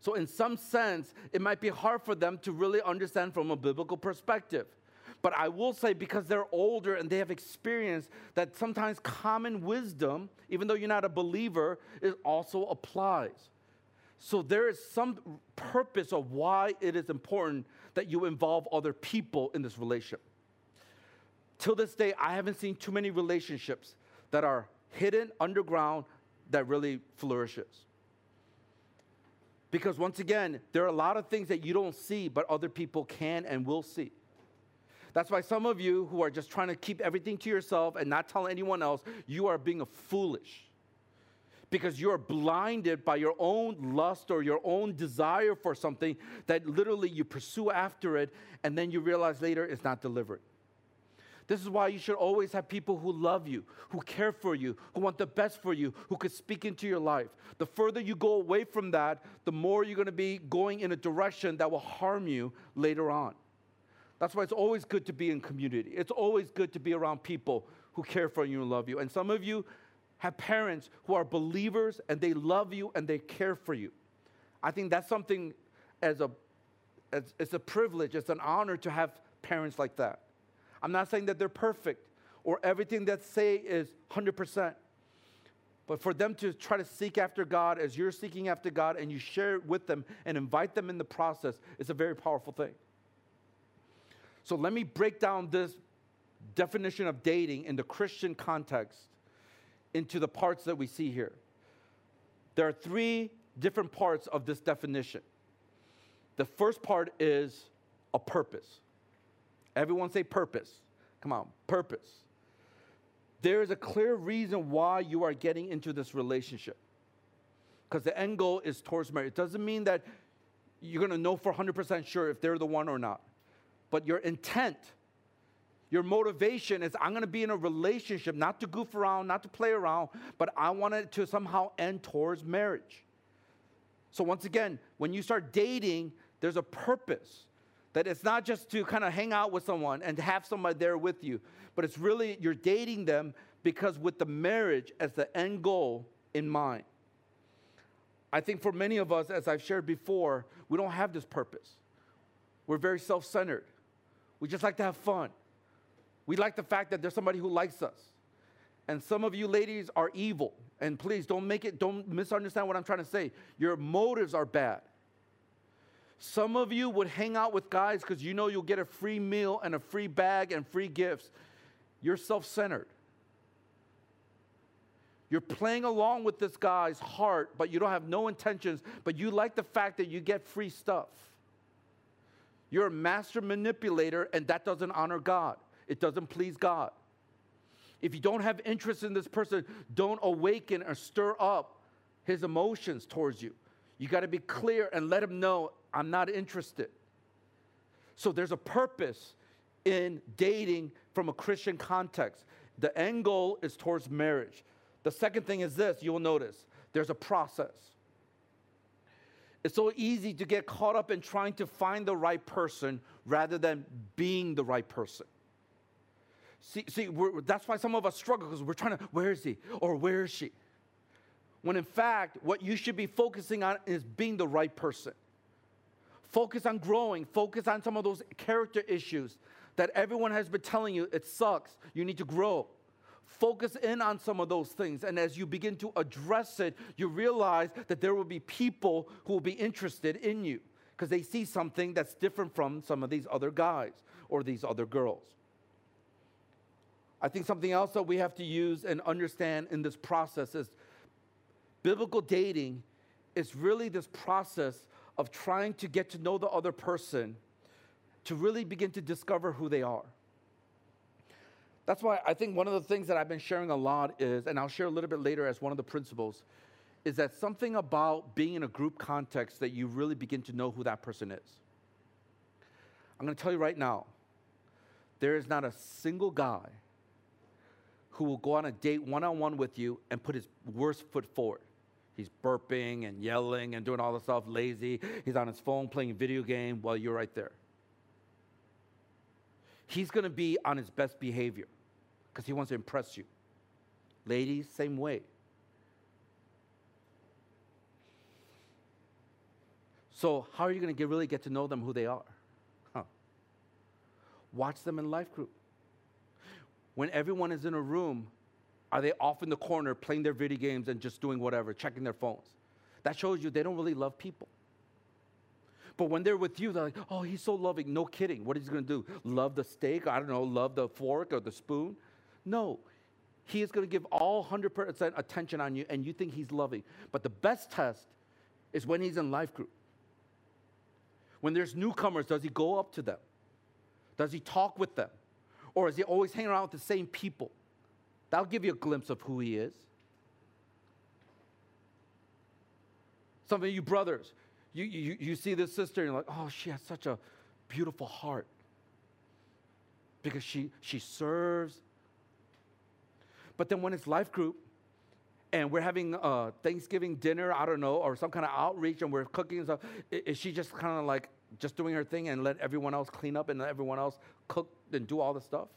So, in some sense, it might be hard for them to really understand from a biblical perspective. But I will say, because they're older and they have experience, that sometimes common wisdom, even though you're not a believer, it also applies. So there is some purpose of why it is important that you involve other people in this relationship. Till this day, I haven't seen too many relationships that are hidden underground that really flourishes. Because once again, there are a lot of things that you don't see, but other people can and will see. That's why some of you who are just trying to keep everything to yourself and not tell anyone else, you are being foolish. Because you're blinded by your own lust or your own desire for something that literally you pursue after it, and then you realize later it's not delivered. This is why you should always have people who love you, who care for you, who want the best for you, who could speak into your life. The further you go away from that, the more you're going to be going in a direction that will harm you later on. That's why it's always good to be in community. It's always good to be around people who care for you and love you. And some of you have parents who are believers and they love you and they care for you. I think that's something as a as, it's a privilege, it's an honor to have parents like that. I'm not saying that they're perfect or everything that say is 100%. But for them to try to seek after God as you're seeking after God and you share it with them and invite them in the process is a very powerful thing. So let me break down this definition of dating in the Christian context into the parts that we see here. There are three different parts of this definition. The first part is a purpose. Everyone say purpose. Come on, purpose. There is a clear reason why you are getting into this relationship. Because the end goal is towards marriage. It doesn't mean that you're going to know for 100% sure if they're the one or not but your intent, your motivation is I'm gonna be in a relationship, not to goof around, not to play around, but I want it to somehow end towards marriage. So, once again, when you start dating, there's a purpose. That it's not just to kind of hang out with someone and have somebody there with you, but it's really you're dating them because with the marriage as the end goal in mind. I think for many of us, as I've shared before, we don't have this purpose. We're very self centered. We just like to have fun. We like the fact that there's somebody who likes us. And some of you ladies are evil. And please don't make it, don't misunderstand what I'm trying to say. Your motives are bad. Some of you would hang out with guys because you know you'll get a free meal and a free bag and free gifts. You're self centered. You're playing along with this guy's heart, but you don't have no intentions, but you like the fact that you get free stuff. You're a master manipulator, and that doesn't honor God. It doesn't please God. If you don't have interest in this person, don't awaken or stir up his emotions towards you. You got to be clear and let him know, I'm not interested. So there's a purpose in dating from a Christian context. The end goal is towards marriage. The second thing is this you'll notice there's a process. It's so easy to get caught up in trying to find the right person rather than being the right person. See, see that's why some of us struggle because we're trying to, where is he or where is she? When in fact, what you should be focusing on is being the right person. Focus on growing, focus on some of those character issues that everyone has been telling you it sucks, you need to grow. Focus in on some of those things. And as you begin to address it, you realize that there will be people who will be interested in you because they see something that's different from some of these other guys or these other girls. I think something else that we have to use and understand in this process is biblical dating is really this process of trying to get to know the other person to really begin to discover who they are. That's why I think one of the things that I've been sharing a lot is, and I'll share a little bit later as one of the principles, is that something about being in a group context that you really begin to know who that person is. I'm going to tell you right now there is not a single guy who will go on a date one on one with you and put his worst foot forward. He's burping and yelling and doing all the stuff, lazy. He's on his phone playing a video game while you're right there. He's going to be on his best behavior because he wants to impress you. Ladies, same way. So, how are you going to really get to know them who they are? Huh. Watch them in life group. When everyone is in a room, are they off in the corner playing their video games and just doing whatever, checking their phones? That shows you they don't really love people. But when they're with you, they're like, oh, he's so loving. No kidding. What is he going to do? Love the steak? I don't know, love the fork or the spoon? No. He is going to give all 100% attention on you, and you think he's loving. But the best test is when he's in life group. When there's newcomers, does he go up to them? Does he talk with them? Or is he always hanging around with the same people? That'll give you a glimpse of who he is. Some of you brothers, you, you, you see this sister and you're like, oh, she has such a beautiful heart. Because she, she serves. But then when it's life group and we're having a Thanksgiving dinner, I don't know, or some kind of outreach and we're cooking and stuff, is she just kind of like just doing her thing and let everyone else clean up and let everyone else cook and do all the stuff?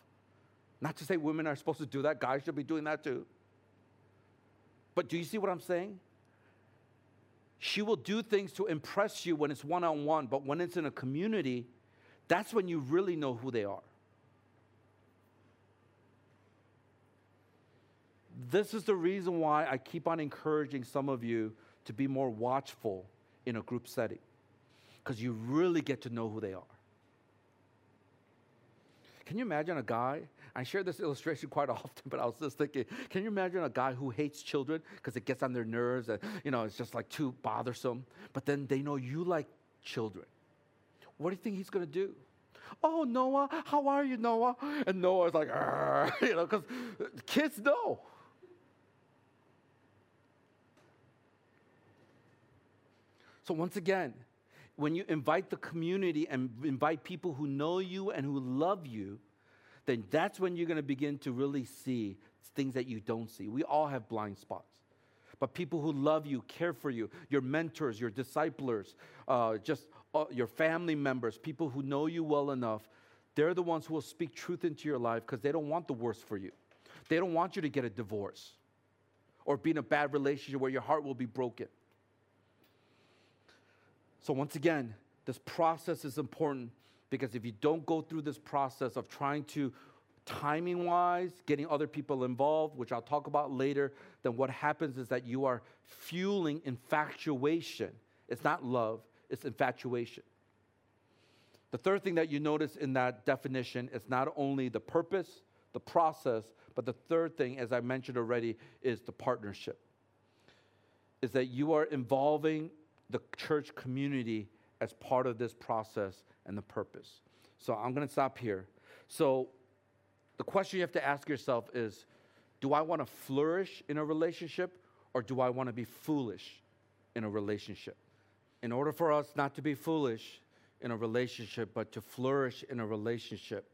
Not to say women are supposed to do that, guys should be doing that too. But do you see what I'm saying? She will do things to impress you when it's one on one, but when it's in a community, that's when you really know who they are. This is the reason why I keep on encouraging some of you to be more watchful in a group setting, because you really get to know who they are. Can you imagine a guy I share this illustration quite *laughs* often, but I was just thinking, can you imagine a guy who hates children because it gets on their nerves and, you know, it's just like too bothersome, but then they know you like children. What do you think he's going to do? Oh, Noah, how are you, Noah? And Noah's like, *laughs* you know, because kids know. So, once again, when you invite the community and invite people who know you and who love you, then that's when you're going to begin to really see things that you don't see. We all have blind spots. But people who love you, care for you, your mentors, your disciplers, uh, just uh, your family members, people who know you well enough, they're the ones who will speak truth into your life because they don't want the worst for you. They don't want you to get a divorce or be in a bad relationship where your heart will be broken. So, once again, this process is important because if you don't go through this process of trying to, timing wise, getting other people involved, which I'll talk about later, then what happens is that you are fueling infatuation. It's not love, it's infatuation. The third thing that you notice in that definition is not only the purpose, the process, but the third thing, as I mentioned already, is the partnership. Is that you are involving the church community as part of this process and the purpose. So I'm going to stop here. So the question you have to ask yourself is do I want to flourish in a relationship or do I want to be foolish in a relationship? In order for us not to be foolish in a relationship, but to flourish in a relationship,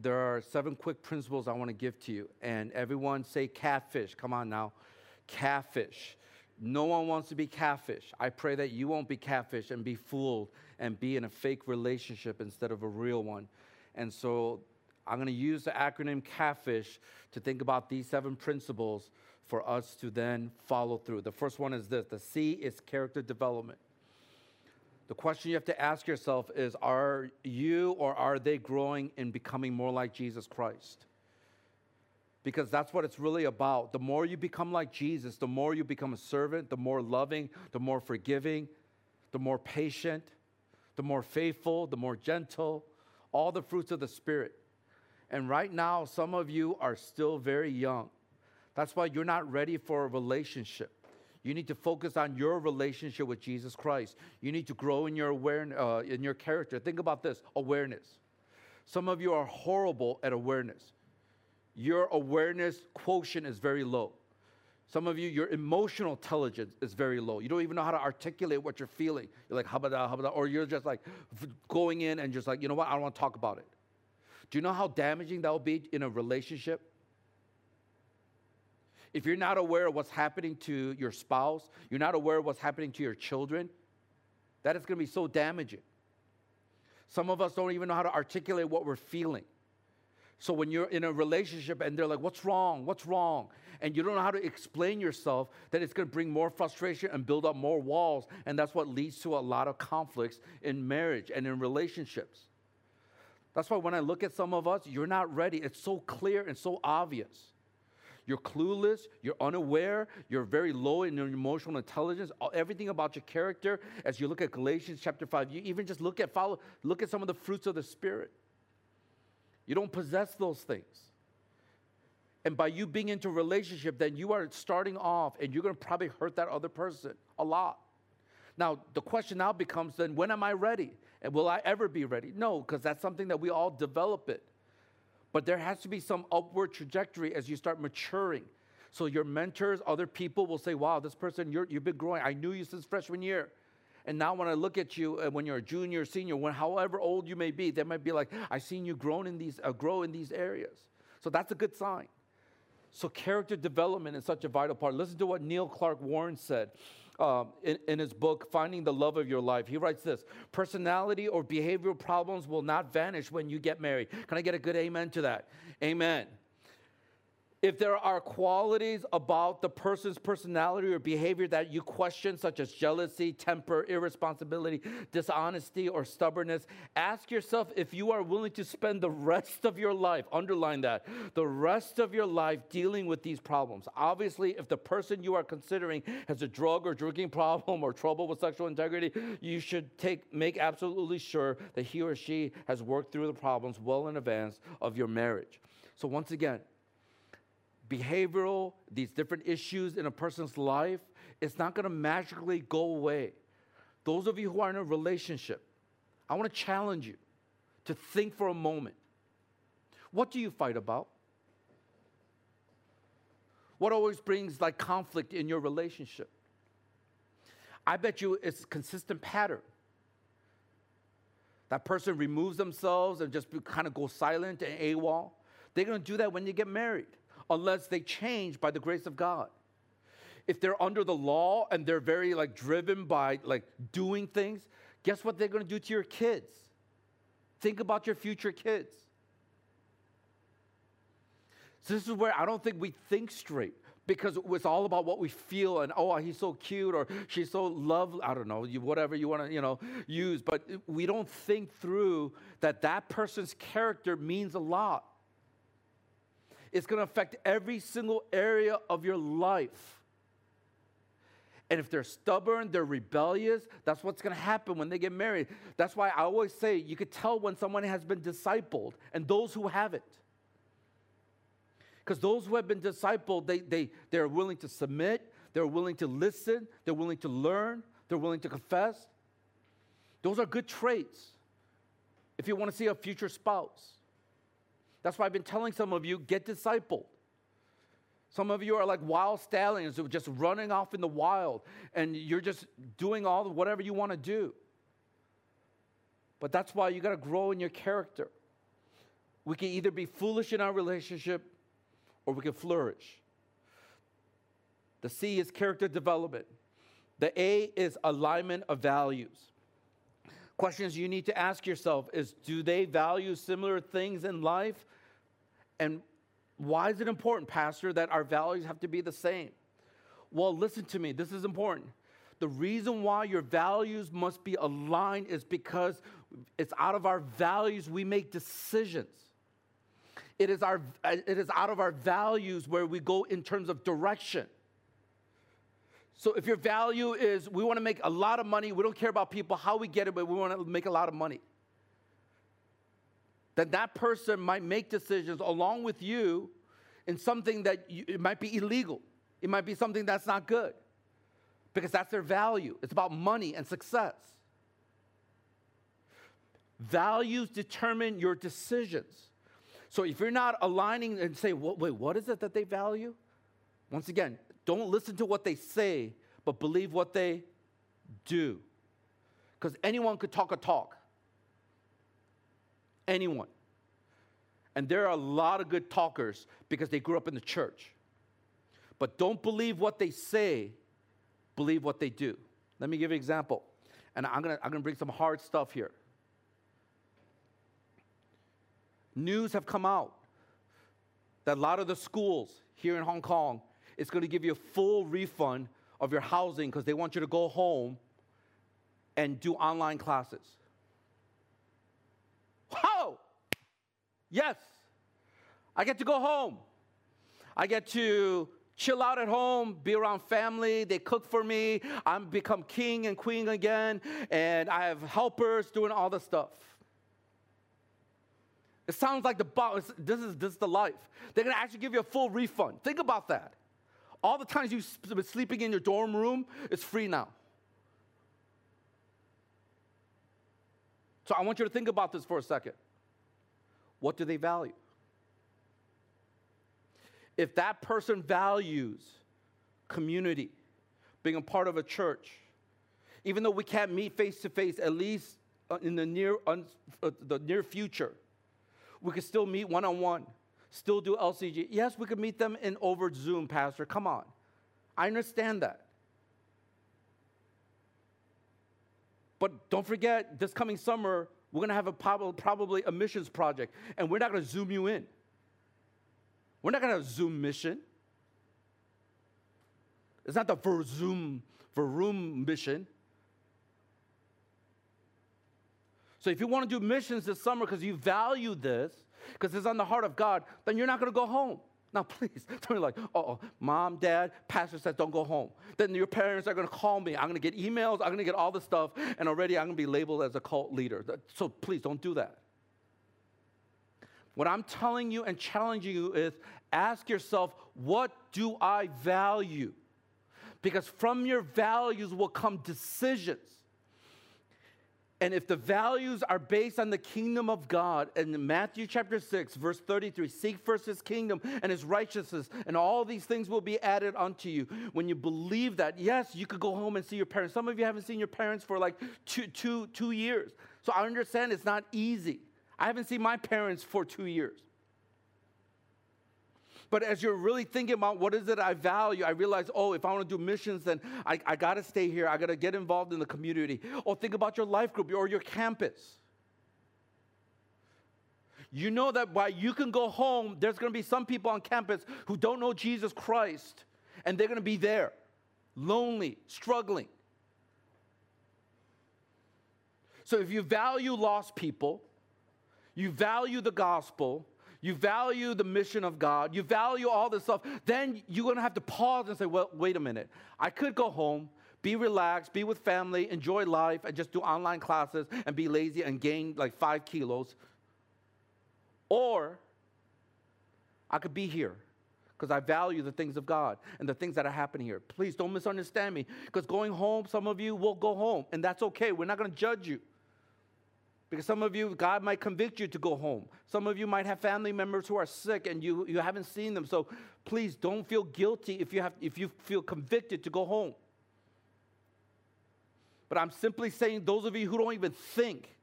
there are seven quick principles I want to give to you. And everyone say catfish. Come on now. Catfish. No one wants to be catfish. I pray that you won't be catfish and be fooled and be in a fake relationship instead of a real one. And so I'm going to use the acronym CATFISH to think about these seven principles for us to then follow through. The first one is this the C is character development. The question you have to ask yourself is Are you or are they growing in becoming more like Jesus Christ? Because that's what it's really about. The more you become like Jesus, the more you become a servant, the more loving, the more forgiving, the more patient, the more faithful, the more gentle, all the fruits of the Spirit. And right now, some of you are still very young. That's why you're not ready for a relationship. You need to focus on your relationship with Jesus Christ. You need to grow in your awareness, uh, in your character. Think about this: awareness. Some of you are horrible at awareness. Your awareness quotient is very low. Some of you, your emotional intelligence is very low. You don't even know how to articulate what you're feeling. You're like, about that? Or you're just like going in and just like, you know what, I don't want to talk about it. Do you know how damaging that will be in a relationship? If you're not aware of what's happening to your spouse, you're not aware of what's happening to your children, that is going to be so damaging. Some of us don't even know how to articulate what we're feeling. So when you're in a relationship and they're like, What's wrong? What's wrong? And you don't know how to explain yourself, then it's going to bring more frustration and build up more walls. And that's what leads to a lot of conflicts in marriage and in relationships. That's why when I look at some of us, you're not ready. It's so clear and so obvious. You're clueless, you're unaware, you're very low in your emotional intelligence, everything about your character. As you look at Galatians chapter 5, you even just look at follow, look at some of the fruits of the Spirit. You don't possess those things. And by you being into a relationship, then you are starting off and you're gonna probably hurt that other person a lot. Now, the question now becomes then when am I ready? And will I ever be ready? No, because that's something that we all develop it. But there has to be some upward trajectory as you start maturing. So your mentors, other people will say, wow, this person, you have been growing. I knew you since freshman year. And now when I look at you, uh, when you're a junior, senior, when however old you may be, they might be like, I've seen you grown in these, uh, grow in these areas. So that's a good sign. So character development is such a vital part. Listen to what Neil Clark Warren said um, in, in his book, Finding the Love of Your Life. He writes this Personality or behavioral problems will not vanish when you get married. Can I get a good amen to that? Amen if there are qualities about the person's personality or behavior that you question, such as jealousy, temper, irresponsibility, dishonesty, or stubbornness, ask yourself if you are willing to spend the rest of your life, underline that, the rest of your life dealing with these problems. Obviously, if the person you are considering has a drug or drinking *laughs* problem or trouble with sexual integrity, you should take, make absolutely sure that he or she has worked through the problems well in advance of your marriage. So, once again, behavioral, these different issues in a person's life, it's not going to magically go away. Those of you who are in a relationship, I want to challenge you to think for a moment. What do you fight about? What always brings like conflict in your relationship? I bet you it's a consistent pattern. That person removes themselves and just kind of go silent and AWOL. They're going to do that when you get married unless they change by the grace of God. If they're under the law and they're very like driven by like doing things, guess what they're going to do to your kids? Think about your future kids. So this is where I don't think we think straight because it's all about what we feel and oh he's so cute or she's so lovely i don't know whatever you want to you know use but we don't think through that that person's character means a lot it's going to affect every single area of your life. And if they're stubborn, they're rebellious, that's what's going to happen when they get married. That's why I always say you could tell when someone has been discipled and those who haven't. Because those who have been discipled, they, they, they're willing to submit, they're willing to listen, they're willing to learn, they're willing to confess. Those are good traits if you want to see a future spouse. That's why I've been telling some of you get discipled. Some of you are like wild stallions who are just running off in the wild and you're just doing all whatever you want to do. But that's why you got to grow in your character. We can either be foolish in our relationship or we can flourish. The C is character development. The A is alignment of values. Questions you need to ask yourself is do they value similar things in life and why is it important, Pastor, that our values have to be the same? Well, listen to me, this is important. The reason why your values must be aligned is because it's out of our values we make decisions. It is, our, it is out of our values where we go in terms of direction. So if your value is we want to make a lot of money, we don't care about people, how we get it, but we want to make a lot of money that that person might make decisions along with you in something that you, it might be illegal. It might be something that's not good because that's their value. It's about money and success. Values determine your decisions. So if you're not aligning and say, wait, what is it that they value? Once again, don't listen to what they say, but believe what they do. Because anyone could talk a talk. Anyone. And there are a lot of good talkers because they grew up in the church. But don't believe what they say, believe what they do. Let me give you an example. And I'm gonna, I'm gonna bring some hard stuff here. News have come out that a lot of the schools here in Hong Kong is gonna give you a full refund of your housing because they want you to go home and do online classes. Wow! Yes, I get to go home. I get to chill out at home, be around family. They cook for me. I'm become king and queen again, and I have helpers doing all the stuff. It sounds like the. This is this is the life. They're gonna actually give you a full refund. Think about that. All the times you've been sleeping in your dorm room, it's free now. So I want you to think about this for a second. What do they value? If that person values community, being a part of a church, even though we can't meet face to face, at least uh, in the near, uh, the near future, we could still meet one on one, still do LCG. Yes, we could meet them in over Zoom, Pastor. Come on. I understand that. But don't forget, this coming summer, we're going to have a prob- probably a missions project, and we're not going to zoom you in. We're not going to zoom mission. It's not the for Zoom, for room mission. So if you want to do missions this summer because you value this, because it's on the heart of God, then you're not going to go home. Now, please *laughs* don't be like, oh, mom, dad, pastor said don't go home. Then your parents are going to call me. I'm going to get emails. I'm going to get all this stuff. And already I'm going to be labeled as a cult leader. So please don't do that. What I'm telling you and challenging you is ask yourself, what do I value? Because from your values will come decisions. And if the values are based on the kingdom of God, in Matthew chapter 6, verse 33, seek first his kingdom and his righteousness, and all these things will be added unto you. When you believe that, yes, you could go home and see your parents. Some of you haven't seen your parents for like two, two, two years. So I understand it's not easy. I haven't seen my parents for two years. But as you're really thinking about what is it I value, I realize, oh, if I want to do missions, then I, I got to stay here. I got to get involved in the community. Or think about your life group or your campus. You know that while you can go home, there's going to be some people on campus who don't know Jesus Christ, and they're going to be there, lonely, struggling. So if you value lost people, you value the gospel, you value the mission of God, you value all this stuff, then you're gonna have to pause and say, well, wait a minute. I could go home, be relaxed, be with family, enjoy life, and just do online classes and be lazy and gain like five kilos. Or I could be here because I value the things of God and the things that are happening here. Please don't misunderstand me because going home, some of you will go home, and that's okay. We're not gonna judge you. Because some of you, God might convict you to go home. Some of you might have family members who are sick and you, you haven't seen them. So please don't feel guilty if you, have, if you feel convicted to go home. But I'm simply saying, those of you who don't even think,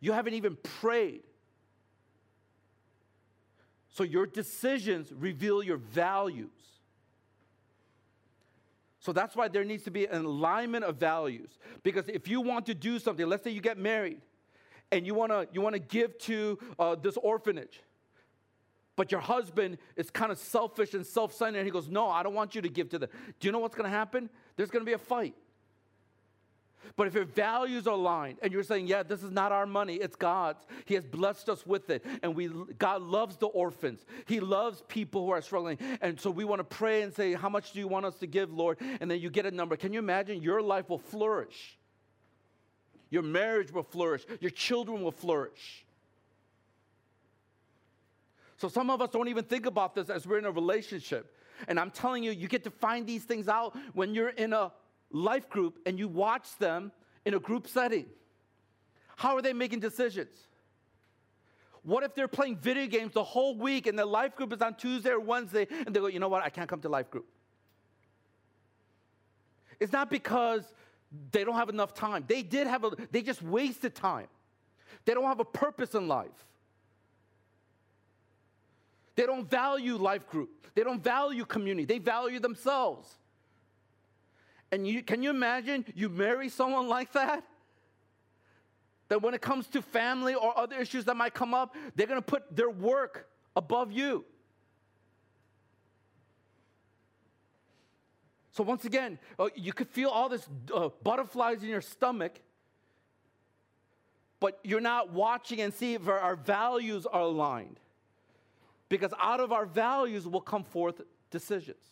you haven't even prayed. So your decisions reveal your values. So that's why there needs to be an alignment of values. Because if you want to do something, let's say you get married, and you want to you want to give to uh, this orphanage. But your husband is kind of selfish and self-centered and he goes no i don't want you to give to them do you know what's going to happen? There's going to be a fight. But if your values are aligned and you're saying yeah this is not our money it's god's he has blessed us with it and we god loves the orphans. He loves people who are struggling. And so we want to pray and say how much do you want us to give lord? And then you get a number. Can you imagine your life will flourish your marriage will flourish. Your children will flourish. So some of us don't even think about this as we're in a relationship. And I'm telling you, you get to find these things out when you're in a life group and you watch them in a group setting. How are they making decisions? What if they're playing video games the whole week and the life group is on Tuesday or Wednesday and they go, you know what, I can't come to life group? It's not because they don't have enough time. They did have a, they just wasted time. They don't have a purpose in life. They don't value life group. They don't value community. They value themselves. And you, can you imagine you marry someone like that? That when it comes to family or other issues that might come up, they're going to put their work above you. So, once again, uh, you could feel all this uh, butterflies in your stomach, but you're not watching and see if our values are aligned. Because out of our values will come forth decisions.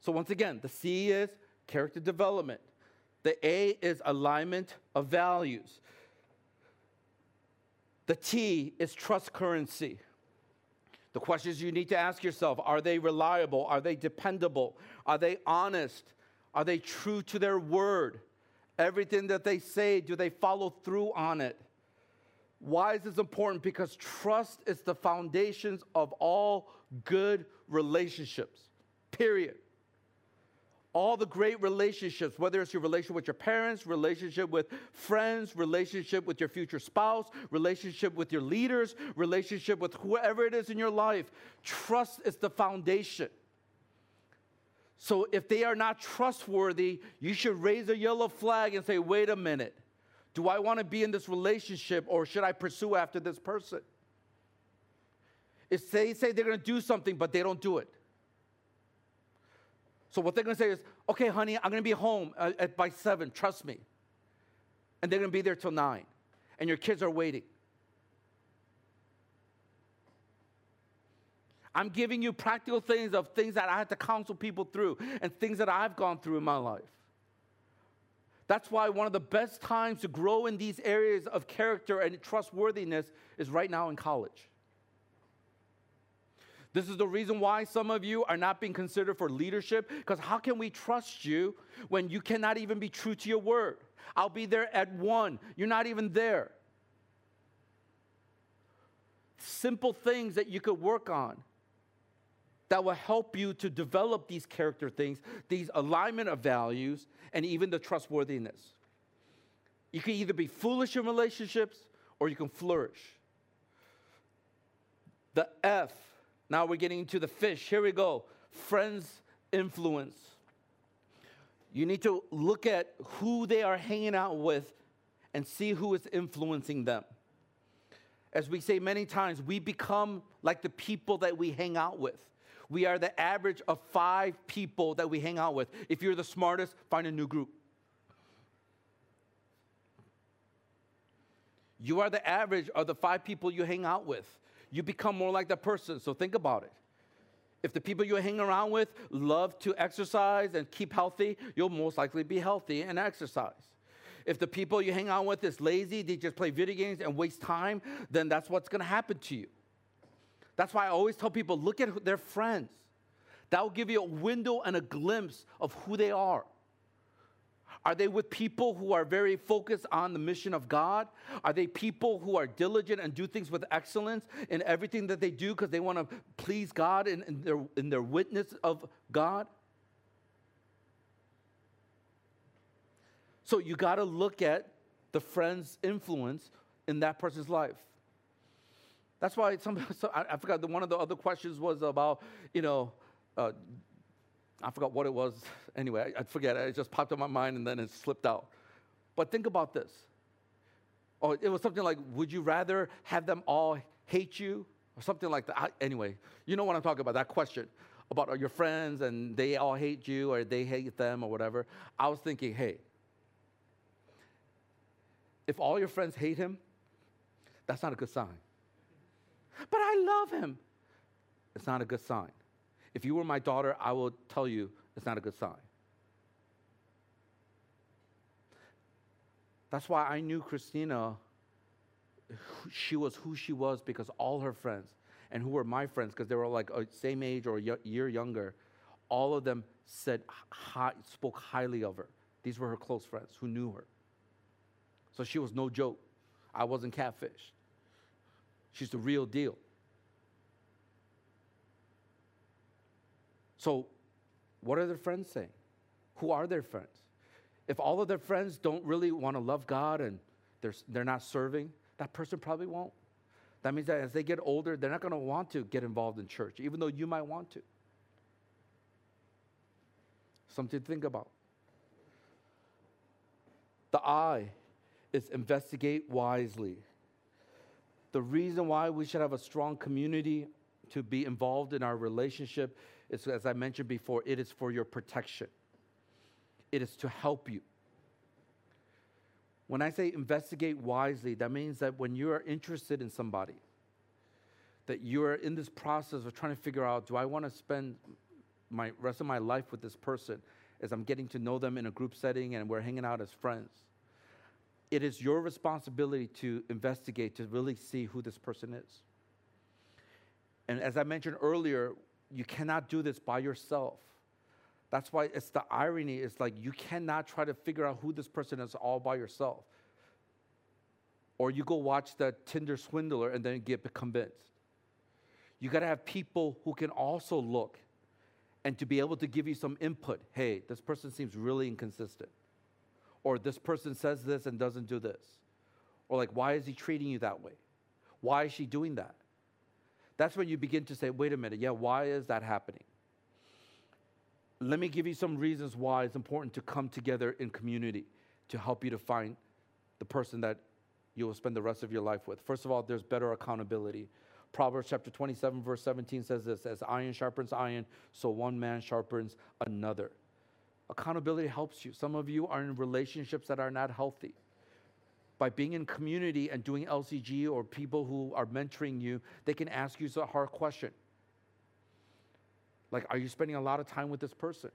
So, once again, the C is character development, the A is alignment of values, the T is trust currency. The questions you need to ask yourself are they reliable? Are they dependable? Are they honest? Are they true to their word? Everything that they say, do they follow through on it? Why is this important? Because trust is the foundations of all good relationships, period all the great relationships, whether it's your relationship with your parents, relationship with friends, relationship with your future spouse, relationship with your leaders, relationship with whoever it is in your life, trust is the foundation. So if they are not trustworthy, you should raise a yellow flag and say, wait a minute. Do I want to be in this relationship or should I pursue after this person? If they say they're going to do something, but they don't do it. So what they're going to say is, okay, honey, I'm going to be home uh, at, by seven. Trust me. And they're going to be there till nine. And your kids are waiting. I'm giving you practical things of things that I had to counsel people through and things that I've gone through in my life. That's why one of the best times to grow in these areas of character and trustworthiness is right now in college. This is the reason why some of you are not being considered for leadership, because how can we trust you when you cannot even be true to your word? I'll be there at one, you're not even there. Simple things that you could work on that will help you to develop these character things, these alignment of values, and even the trustworthiness. You can either be foolish in relationships or you can flourish. The F now we're getting into the fish. Here we go. Friends influence. You need to look at who they are hanging out with and see who is influencing them. As we say many times, we become like the people that we hang out with. We are the average of five people that we hang out with. If you're the smartest, find a new group. You are the average of the five people you hang out with you become more like that person. So think about it. If the people you hang around with love to exercise and keep healthy, you'll most likely be healthy and exercise. If the people you hang out with is lazy, they just play video games and waste time, then that's what's to happen to you. That's why I always tell people look at their friends. That will give you a window and a glimpse of who they are. Are they with people who are very focused on the mission of God? Are they people who are diligent and do things with excellence in everything that they do because they want to please God in, in, their, in their witness of God? So you got to look at the friend's influence in that person's life. That's why some, *laughs* so I, I, forgot, the, one of the other questions was about, you know, uh, I forgot what it was. Anyway, I, I forget. It just popped in my mind and then it slipped out. But think about this. Oh, it was something like, would you rather have them all hate you? Or something like that. I, anyway, you know what I'm talking about, that question about your friends and they all hate you or they hate them or whatever. I was thinking, hey, if all your friends hate him, that's not a good sign. But I love him. It's not a good sign. If you were my daughter, I will tell you it's not a good sign. That's why I knew Christina, she was who she was because all her friends, and who were my friends, because they were like a same age or a year younger, all of them said, high, spoke highly of her. These were her close friends who knew her. So she was no joke. I wasn't catfished. She's the real deal. So, what are their friends saying? Who are their friends? If all of their friends don't really want to love God and they're, they're not serving, that person probably won't. That means that as they get older, they're not going to want to get involved in church, even though you might want to. Something to think about. The I is investigate wisely. The reason why we should have a strong community to be involved in our relationship as I mentioned before, it is for your protection, it is to help you. When I say investigate wisely, that means that when you are interested in somebody, that you are in this process of trying to figure out do I want to spend my rest of my life with this person as I'm getting to know them in a group setting and we're hanging out as friends. It is your responsibility to investigate, to really see who this person is. And as I mentioned earlier, you cannot do this by yourself. That's why it's the irony is like you cannot try to figure out who this person is all by yourself. Or you go watch the Tinder swindler and then get convinced. You got to have people who can also look and to be able to give you some input. Hey, this person seems really inconsistent. Or this person says this and doesn't do this. Or like, why is he treating you that way? Why is she doing that? That's when you begin to say, wait a minute, yeah, why is that happening? Let me give you some reasons why it's important to come together in community to help you to find the person that you will spend the rest of your life with. First of all, there's better accountability. Proverbs chapter 27, verse 17 says this As iron sharpens iron, so one man sharpens another. Accountability helps you. Some of you are in relationships that are not healthy by being in community and doing LCG or people who are mentoring you, they can ask you a hard question. Like, are you spending a lot of time with this person?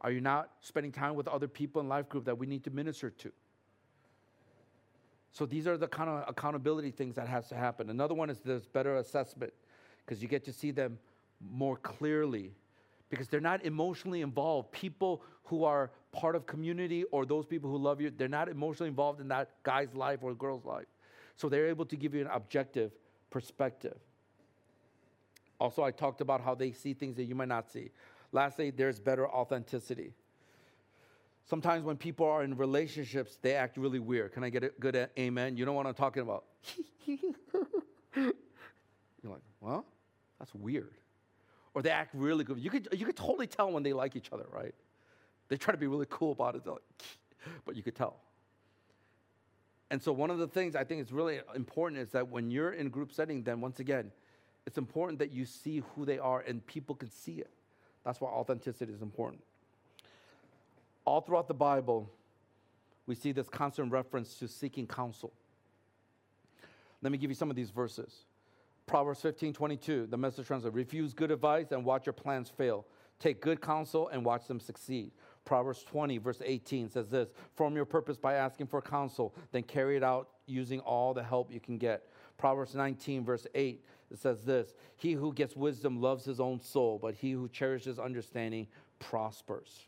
Are you not spending time with other people in life group that we need to minister to? So these are the kind of accountability things that has to happen. Another one is there's better assessment because you get to see them more clearly because they're not emotionally involved. People who are part of community or those people who love you, they're not emotionally involved in that guy's life or girl's life. So they're able to give you an objective perspective. Also, I talked about how they see things that you might not see. Lastly, there's better authenticity. Sometimes when people are in relationships, they act really weird. Can I get a good amen? You know what I'm talking about? *laughs* You're like, well, that's weird or they act really good. You could, you could totally tell when they like each other, right? They try to be really cool about it, like, but you could tell. And so, one of the things I think is really important is that when you're in group setting, then once again, it's important that you see who they are and people can see it. That's why authenticity is important. All throughout the Bible, we see this constant reference to seeking counsel. Let me give you some of these verses. Proverbs 15, 22, the message translation refuse good advice and watch your plans fail. Take good counsel and watch them succeed. Proverbs 20, verse 18 says this Form your purpose by asking for counsel, then carry it out using all the help you can get. Proverbs 19, verse 8, it says this He who gets wisdom loves his own soul, but he who cherishes understanding prospers.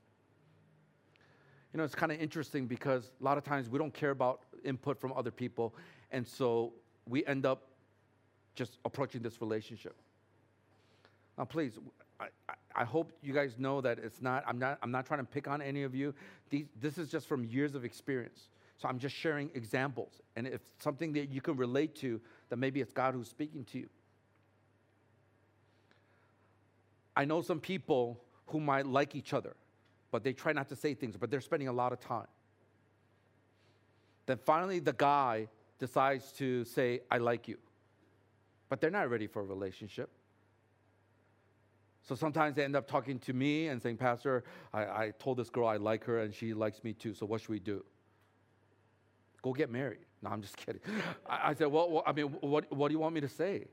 You know, it's kind of interesting because a lot of times we don't care about input from other people, and so we end up just approaching this relationship. Now, please, I, I, hope you guys know that it's not I'm, not, I'm not trying to pick on any of you. These, this is just from years of experience. So I'm just sharing examples. And if something that you can relate to, then maybe it's God who's speaking to you. I know some people who might like each other, but they try not to say things, but they're spending a lot of time. Then finally, the guy decides to say, I like you but they're not ready for a relationship. So sometimes they end up talking to me and saying, Pastor, I, I told this girl I like her and she likes me too, so what should we do? Go get married. *laughs* No, I'm just kidding. *laughs* I, I said, well, well, I mean, what, what do you want me to say?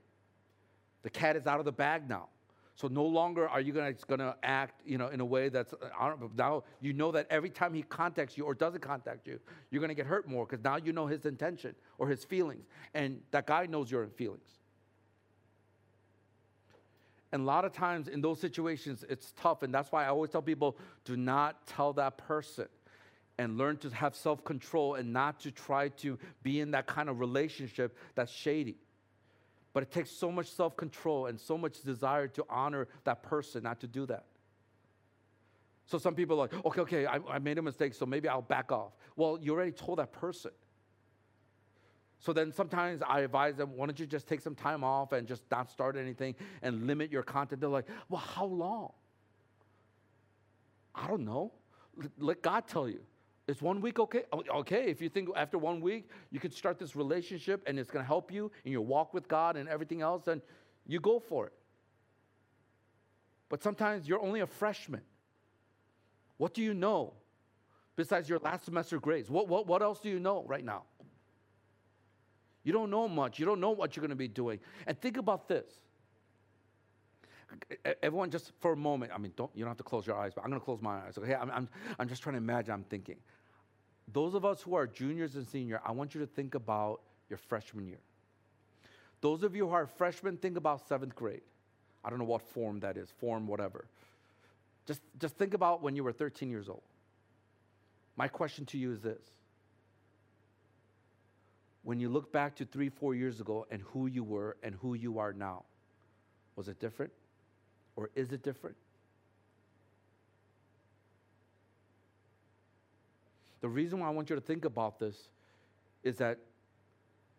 The cat is out of the bag now. So no longer are you gonna, gonna act, you know, in a way that's uh, now you know that every time he contacts you or doesn't contact you, you're gonna get hurt more because now you know his intention or his feelings, and that guy knows your feelings. And a lot of times in those situations, it's tough. And that's why I always tell people do not tell that person and learn to have self control and not to try to be in that kind of relationship that's shady. But it takes so much self control and so much desire to honor that person not to do that. So some people are like, okay, okay, I, I made a mistake, so maybe I'll back off. Well, you already told that person. So then sometimes I advise them, why don't you just take some time off and just not start anything and limit your content? They're like, well, how long? I don't know. Let God tell you. Is one week okay? Oh, okay, if you think after one week you can start this relationship and it's going to help you in your walk with God and everything else, then you go for it. But sometimes you're only a freshman. What do you know besides your last semester grades? What, what, what else do you know right now? You don't know much. You don't know what you're going to be doing. And think about this. Everyone, just for a moment, I mean, don't, you don't have to close your eyes, but I'm going to close my eyes. Okay, I'm, I'm, I'm just trying to imagine, I'm thinking. Those of us who are juniors and senior, I want you to think about your freshman year. Those of you who are freshmen, think about seventh grade. I don't know what form that is, form whatever. Just, just think about when you were 13 years old. My question to you is this When you look back to three, four years ago and who you were and who you are now, was it different? Or is it different? The reason why I want you to think about this is that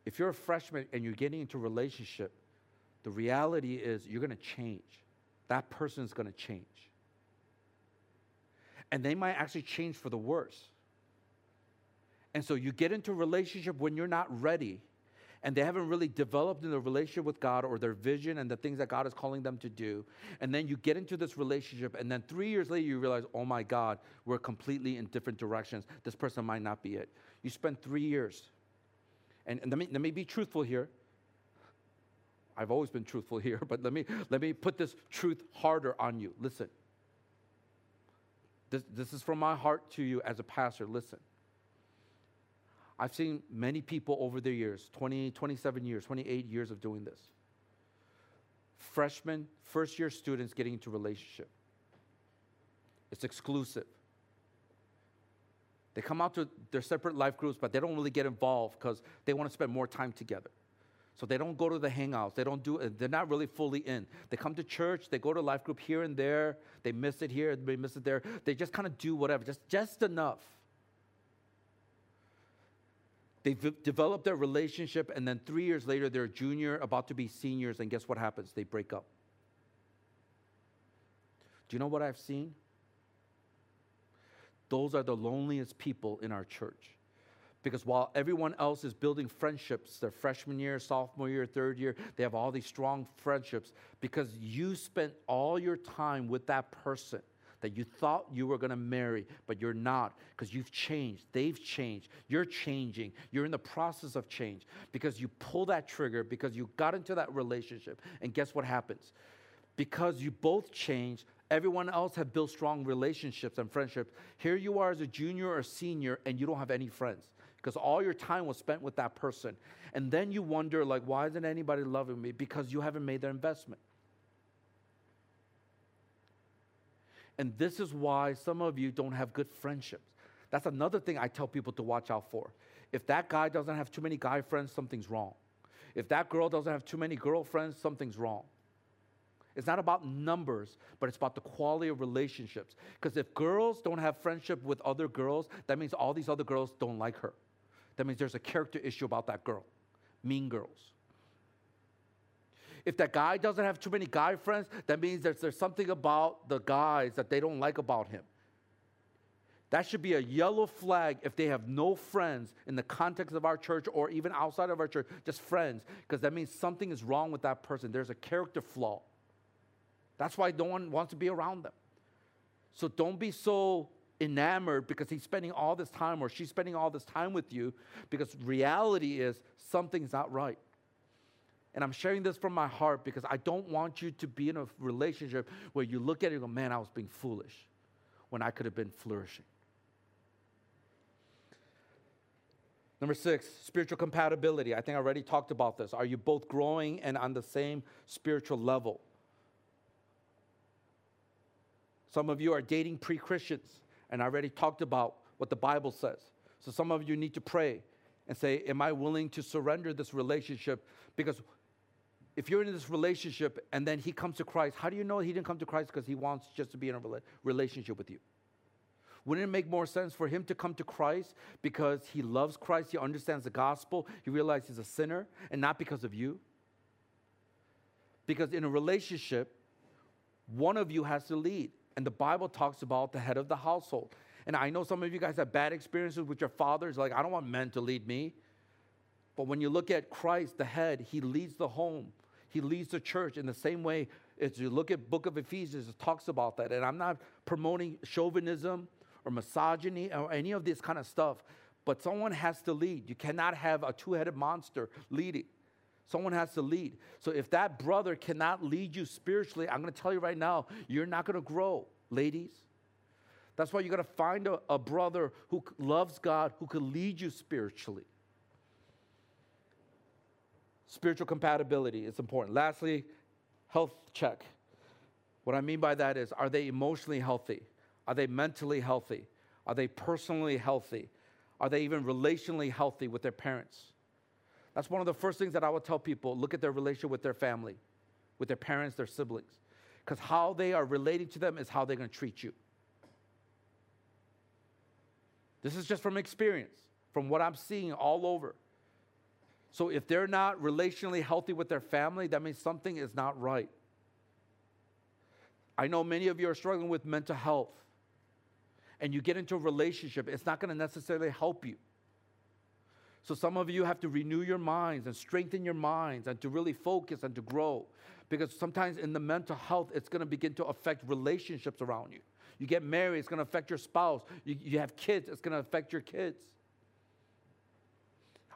if you're a freshman and you're getting into a relationship, the reality is you're going to change. That person is going to change and they might actually change for the worse. And so you get into a relationship when you're not ready and they haven't really developed in the relationship with God or their vision and the things that God is calling them to do. And then you get into this relationship, and then three years later, you realize, oh my God, we're completely in different directions. This person might not be it. You spend three years. And, and let, me, let me be truthful here. I've always been truthful here, *laughs* but let me, let me put this truth harder on you. Listen. This, this is from my heart to you as a pastor. Listen. I've seen many people over the years 20, 27 years, 28 years of doing this. Freshmen, first year students getting into relationship. It's exclusive. They come out to their separate life groups, but they don't really get involved because they want to spend more time together. So they don't go to the hangouts. They don't do they're not really fully in. They come to church, they go to life group here and there. They miss it here, they miss it there. They just kind of do whatever, just just enough. They develop their relationship, and then three years later, they're junior, about to be seniors, and guess what happens? They break up. Do you know what I've seen? Those are the loneliest people in our church. Because while everyone else is building friendships, their freshman year, sophomore year, third year, they have all these strong friendships because you spent all your time with that person that you thought you were going to marry, but you're not because you've changed. They've changed. You're changing. You're in the process of change because you pull that trigger, because you got into that relationship. And guess what happens? Because you both changed, everyone else have built strong relationships and friendships. Here you are as a junior or senior, and you don't have any friends because all your time was spent with that person. And then you wonder, like, why isn't anybody loving me? Because you haven't made their investment. And this is why some of you don't have good friendships. That's another thing I tell people to watch out for. If that guy doesn't have too many guy friends, something's wrong. If that girl doesn't have too many girlfriends, something's wrong. It's not about numbers, but it's about the quality of relationships. Because if girls don't have friendship with other girls, that means all these other girls don't like her. That means there's a character issue about that girl. Mean girls. If that guy doesn't have too many guy friends, that means there's, there's something about the guys that they don't like about him. That should be a yellow flag if they have no friends in the context of our church or even outside of our church, just friends, because that means something is wrong with that person. There's a character flaw. That's why no one wants to be around them. So don't be so enamored because he's spending all this time or she's spending all this time with you because reality is something's not right. And I'm sharing this from my heart because I don't want you to be in a relationship where you look at it and go, man, I was being foolish when I could have been flourishing. Number six, spiritual compatibility. I think I already talked about this. Are you both growing and on the same spiritual level? Some of you are dating pre Christians and I already talked about what the Bible says. So some of you need to pray and say, Am I willing to surrender this relationship? Because if you're in this relationship and then he comes to Christ, how do you know he didn't come to Christ because he wants just to be in a rela- relationship with you? Wouldn't it make more sense for him to come to Christ because he loves Christ, he understands the gospel, he realizes he's a sinner, and not because of you? Because in a relationship, one of you has to lead. And the Bible talks about the head of the household. And I know some of you guys have bad experiences with your fathers. Like, I don't want men to lead me. But when you look at Christ, the head, he leads the home. He leads the church in the same way as you look at book of Ephesians, it talks about that. And I'm not promoting chauvinism or misogyny or any of this kind of stuff, but someone has to lead. You cannot have a two-headed monster leading. Someone has to lead. So if that brother cannot lead you spiritually, I'm going to tell you right now, you're not going to grow, ladies. That's why you got to find a, a brother who loves God, who can lead you spiritually. Spiritual compatibility is important. Lastly, health check. What I mean by that is are they emotionally healthy? Are they mentally healthy? Are they personally healthy? Are they even relationally healthy with their parents? That's one of the first things that I would tell people look at their relationship with their family, with their parents, their siblings. Because how they are relating to them is how they're going to treat you. This is just from experience, from what I'm seeing all over. So if they're not relationally healthy with their family, that means something is not right. I know many of you are struggling with mental health. And you get into a relationship, it's not going to necessarily help you. So some of you have to renew your minds and strengthen your minds and to really focus and to grow. Because sometimes in the mental health, it's going to begin to affect relationships around you. You get married, it's going to affect your spouse. You, you have kids, it's going to affect your kids.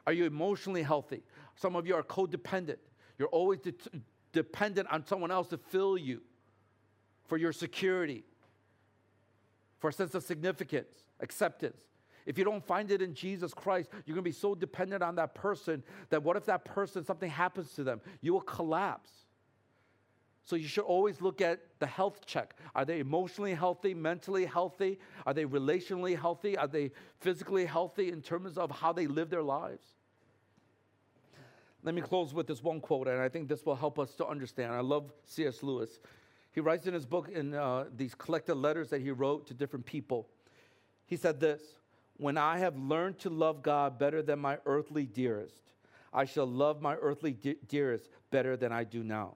Are you emotionally healthy? Some of you are codependent. You're always de- dependent on someone else to fill you for your security, for a sense of significance, acceptance. If you don't find it in Jesus Christ, you're going to be so dependent on that person that what if that person, something happens to them? You will collapse. So you should always look at the health check. Are they emotionally healthy, mentally healthy? Are they relationally healthy? Are they physically healthy in terms of how they live their lives? Let me close with this one quote, and I think this will help us to understand. I love C.S. Lewis. He writes in his book, in uh, these collected letters that he wrote to different people, he said this When I have learned to love God better than my earthly dearest, I shall love my earthly de- dearest better than I do now.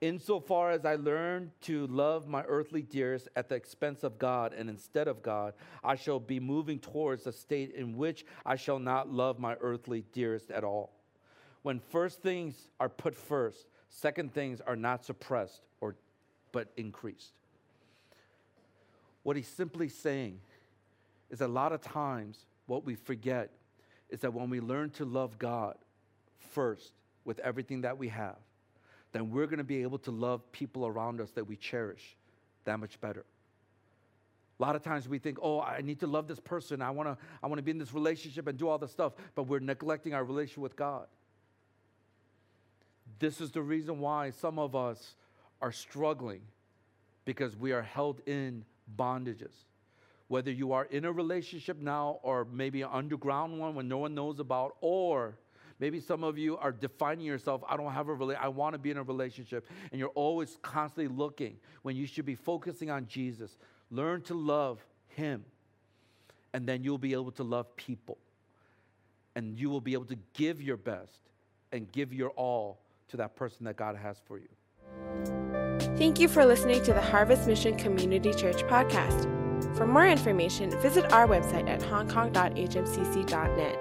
Insofar as I learn to love my earthly dearest at the expense of God and instead of God, I shall be moving towards a state in which I shall not love my earthly dearest at all when first things are put first, second things are not suppressed or but increased. What he's simply saying is a lot of times what we forget is that when we learn to love God first with everything that we have, then we're going to be able to love people around us that we cherish that much better. A lot of times we think, oh, I need to love this person. I want to I want to be in this relationship and do all this stuff, but we're neglecting our relationship with God. This is the reason why some of us are struggling because we are held in bondages. Whether you are in a relationship now or maybe an underground one when no one knows about, or maybe some of you are defining yourself, I don't have a relationship, I want to be in a relationship, and you're always constantly looking when you should be focusing on Jesus. Learn to love Him, and then you'll be able to love people. And you will be able to give your best and give your all to that person that God has for you. Thank you for listening to the Harvest Mission Community Church podcast. For more information, visit our website at hongkong.hmcc.net.